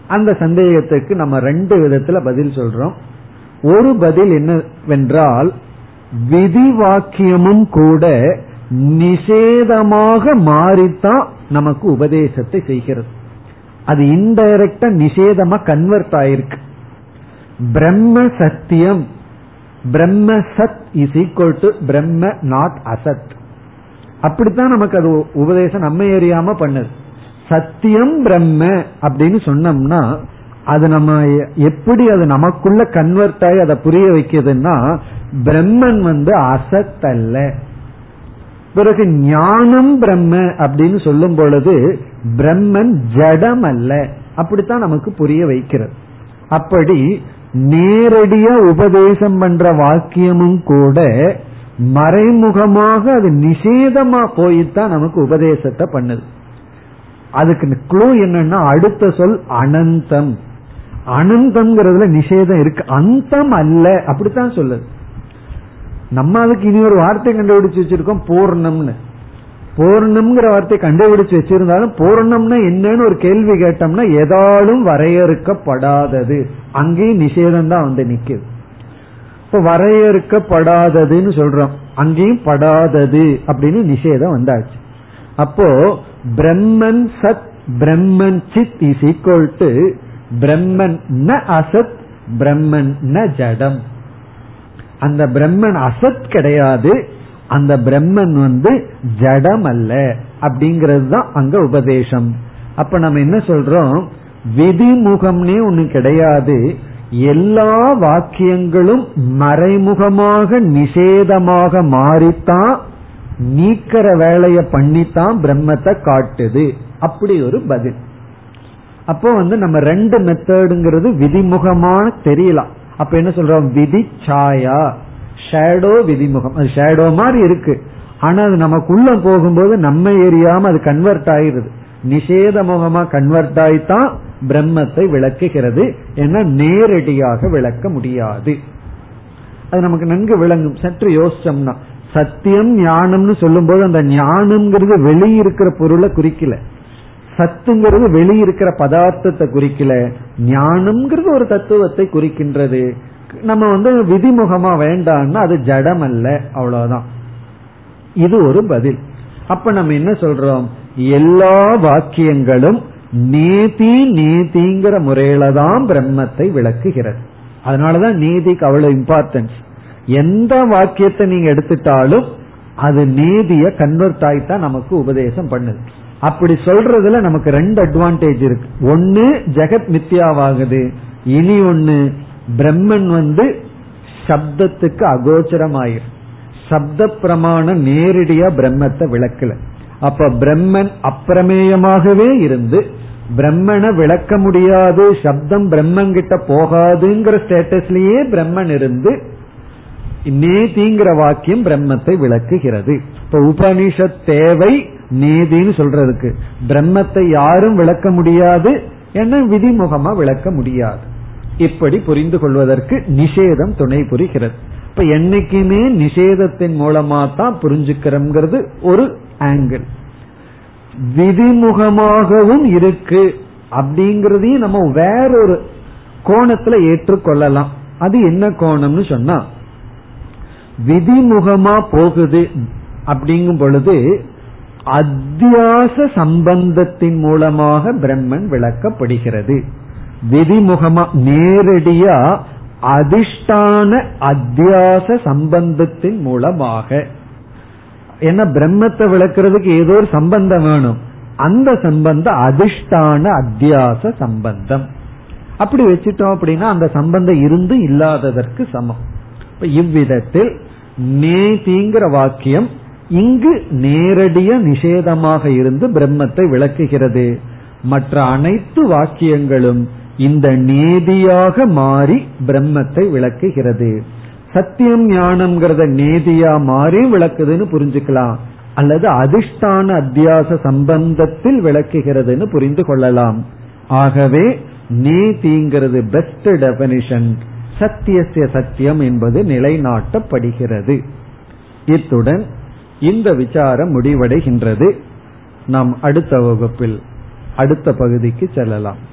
அந்த சந்தேகத்துக்கு நம்ம ரெண்டு விதத்துல பதில் சொல்றோம். ஒரு பதில் என்னவென்றால் விதி வாக்கியமும் கூட நிஷேதமாக மாறித்தான் நமக்கு உபதேசத்தை செய்கிறது. அது இன்டைரக்டா நிஷேதமா கன்வெர்ட் ஆயிருக்கு. பிரம்ம சத்தியம் பிரம்ம சத் இஸ் ஈக்வல் டு பிரம்ம நாட் அசத். அப்படித்தான் நமக்கு அது உபதேசம் நம்ம ஏரியாம பண்ணுது. சத்தியம் பிரம்ம அப்படின்னு சொன்னோம்னா அது நம்ம எப்படி அது நமக்குள்ள கன்வெர்ட் ஆகி அதை புரிய வைக்கிறதுன்னா பிரம்மன் வந்து அசத் அல்ல பிறகு ஞானம் பிரம்ம அப்படின்னு சொல்லும் பொழுது பிரம்மன் ஜடம் அல்ல அப்படித்தான் நமக்கு புரிய வைக்கிறது. அப்படி நேரடியா உபதேசம் பண்ற வாக்கியமும் கூட மறைமுகமாக அது நிஷேதமா போயித்தான் நமக்கு உபதேசத்தை பண்ணுது. அதுக்கு க்ளூ என்னன்னா அடுத்த சொல் அனந்தம். அனந்தம்ங்கிறதுல நிஷேதம் இருக்கு. அந்தம் அல்ல அப்படித்தான் சொல்லுது. நம்ம அதுக்கு இனி ஒரு வார்த்தை கண்டுபிடிச்சு வச்சிருக்கோம் பூர்ணம்னு. பூர்ணம்ங்கிற வார்த்தை கண்டுபிடிச்சு வச்சிருந்தாலும் பூர்ணம்னா என்னன்னு ஒரு கேள்வி கேட்டோம்னா ஏதாலும் வரையறுக்கப்படாதது. அங்கேயும் நிஷேதம் தான் வந்து நிக்குது. இப்ப வரையறுக்கப்படாததுன்னு சொல்றோம். அங்கேயும் படாதது அப்படின்னு நிஷேதம் வந்தாச்சு. அப்போ பிரம்மன் சத் பிரம்மன் சித் இஸ் ஈக்வல் டு பிரம்மன் ந அசத் பிரம்மன் ந ஜடம். அந்த பிரம்மன் அசத் கிடையாது அந்த பிரம்மன் வந்து ஜடம் அல்ல அப்படிங்கிறது தான் அங்க உபதேசம். அப்ப நம்ம என்ன சொல்றோம்? விதிமுகம்னே ஒண்ணு கிடையாது. எல்லா வாக்கியங்களும் மறைமுகமாக நிஷேதமாக மாறித்தான் நீக்கிற வேலைய பண்ணித்தான் பிரம்மத்தை காட்டுது. அப்படி ஒரு பதில். அப்போ வந்து நம்ம ரெண்டு மெத்தடுங்கிறது விதிமுகமான தெரியலாம் அப்ப என்ன சொல்றோம்? விதி சாயா ஷேடோ விதிமுகம். அது ஷேடோ மாதிரி இருக்கு. ஆனா அது நமக்குள்ள போகும்போது நம்ம ஏரியாம அது கன்வெர்ட் ஆயிருது நிஷேத முகமா கன்வெர்ட் ஆயித்தான் பிரம்மத்தை விளக்குகிறது. ஏன்னா நேரடியாக விளக்க முடியாது. அது நமக்கு நன்கு விளங்கும். சற்று யோசிச்சோம்னா சத்தியம் ஞானம்னு சொல்லும்போது அந்த ஞானம்ங்கிறது வெளியிருக்கிற பொருளை குறிக்கல. சத்துங்கிறது வெளியிருக்கிற பதார்த்தத்தை குறிக்கல. ஞானம்ங்கிறது ஒரு தத்துவத்தை குறிக்கின்றது. நம்ம வந்து விதிமுகமா வேண்டாம்னா அது ஜடம் அல்ல அவ்வளவுதான். இது ஒரு பதில். அப்ப நம்ம என்ன சொல்றோம்? எல்லா வாக்கியங்களும் நீதி நீதிங்கிற முறையில தான் பிரம்மத்தை விளக்குகிறது. அதனாலதான் நீதிக்கு அவ்வளவு இம்பார்ட்டன்ஸ் எந்த வாக்கியத்தை நீங்க எடுத்துட்டாலும் அது நீதிய கன்வெர்ட் ஆயித்தான் நமக்கு உபதேசம் பண்ணுது. அப்படி சொல்றதுல நமக்கு ரெண்டு அட்வான்டேஜ் இருக்கு. ஒன்னு ஜெகத் மித்யாவாகுது. இனி ஒன்னு பிரம்மன் வந்து சப்தத்துக்கு அகோச்சரமாயிரு. சப்த பிரமாணம் நேரடியா பிரம்மத்தை விளக்கல. அப்ப பிரம்மன் அப்பிரமேயமாகவே இருந்து பிரம்மனை விளக்க முடியாது சப்தம் பிரம்மன் கிட்ட போகாதுங்கிற ஸ்டேட்டஸ்லயே பிரம்மன் இருந்து நேதிங்கிற வாக்கியம் பிரம்மத்தை விளக்குகிறது. இப்ப உபனிஷத் தேவை நேதின்னு சொல்றதுக்கு. பிரம்மத்தை யாரும் விளக்க முடியாது என விதிமுகமா விளக்க முடியாது. இப்படி புரிந்து கொள்வதற்கு நிஷேதம் துணை புரிகிறது. இப்ப என்னைக்குமே நிஷேதத்தின் மூலமா தான் புரிஞ்சுக்கிறோம்ங்கிறது ஒரு ஆங்கிள் விதிமுகமாகவும் இருக்கு. அப்படிங்கறதையும் நம்ம வேறொரு கோணத்துல ஏற்றுக்கொள்ளலாம். அது என்ன கோணம்னு சொன்னா விதிமுகமா போகுது அப்படிங்கும் பொழுது அத்தியாச சம்பந்தத்தின் மூலமாக பிரம்மன் விளக்கப்படுகிறது. விதிமுகமா நேரடியா அதிஷ்டான அத்தியாச சம்பந்தத்தின் மூலமாக. ஏன்னா பிரம்மத்தை விளக்குறதுக்கு ஏதோ ஒரு சம்பந்தம் வேணும். அந்த சம்பந்தம் அதிஷ்டான அத்தியாச சம்பந்தம். அப்படி வச்சுட்டோம் அப்படின்னா அந்த சம்பந்தம் இருந்து இல்லாததற்கு சமம். இவ்விதத்தில் நேதிங்கிற வாக்கியம் இங்கு நேரடிய நிஷேதமாக இருந்து பிரம்மத்தை விளக்குகிறது. மற்ற அனைத்து வாக்கியங்களும் இந்த நேதியாக மாறி பிரம்மத்தை விளக்குகிறது. சத்தியம் ஞானம்ங்கிறத நேதியா மாறி விளக்குதுன்னு புரிஞ்சுக்கலாம். அல்லது அதிஷ்டான அத்தியாச சம்பந்தத்தில் விளக்குகிறதுன்னு புரிந்து கொள்ளலாம். ஆகவே நீதிங்கிறது பெஸ்ட் டெபனிஷன் சத்தியசிய சத்தியம் என்பது நிலைநாட்டப்படுகிறது. இத்துடன் இந்த விசாரம் முடிவடைகின்றது. நாம் அடுத்த வகுப்பில் அடுத்த பகுதிக்கு செல்லலாம்.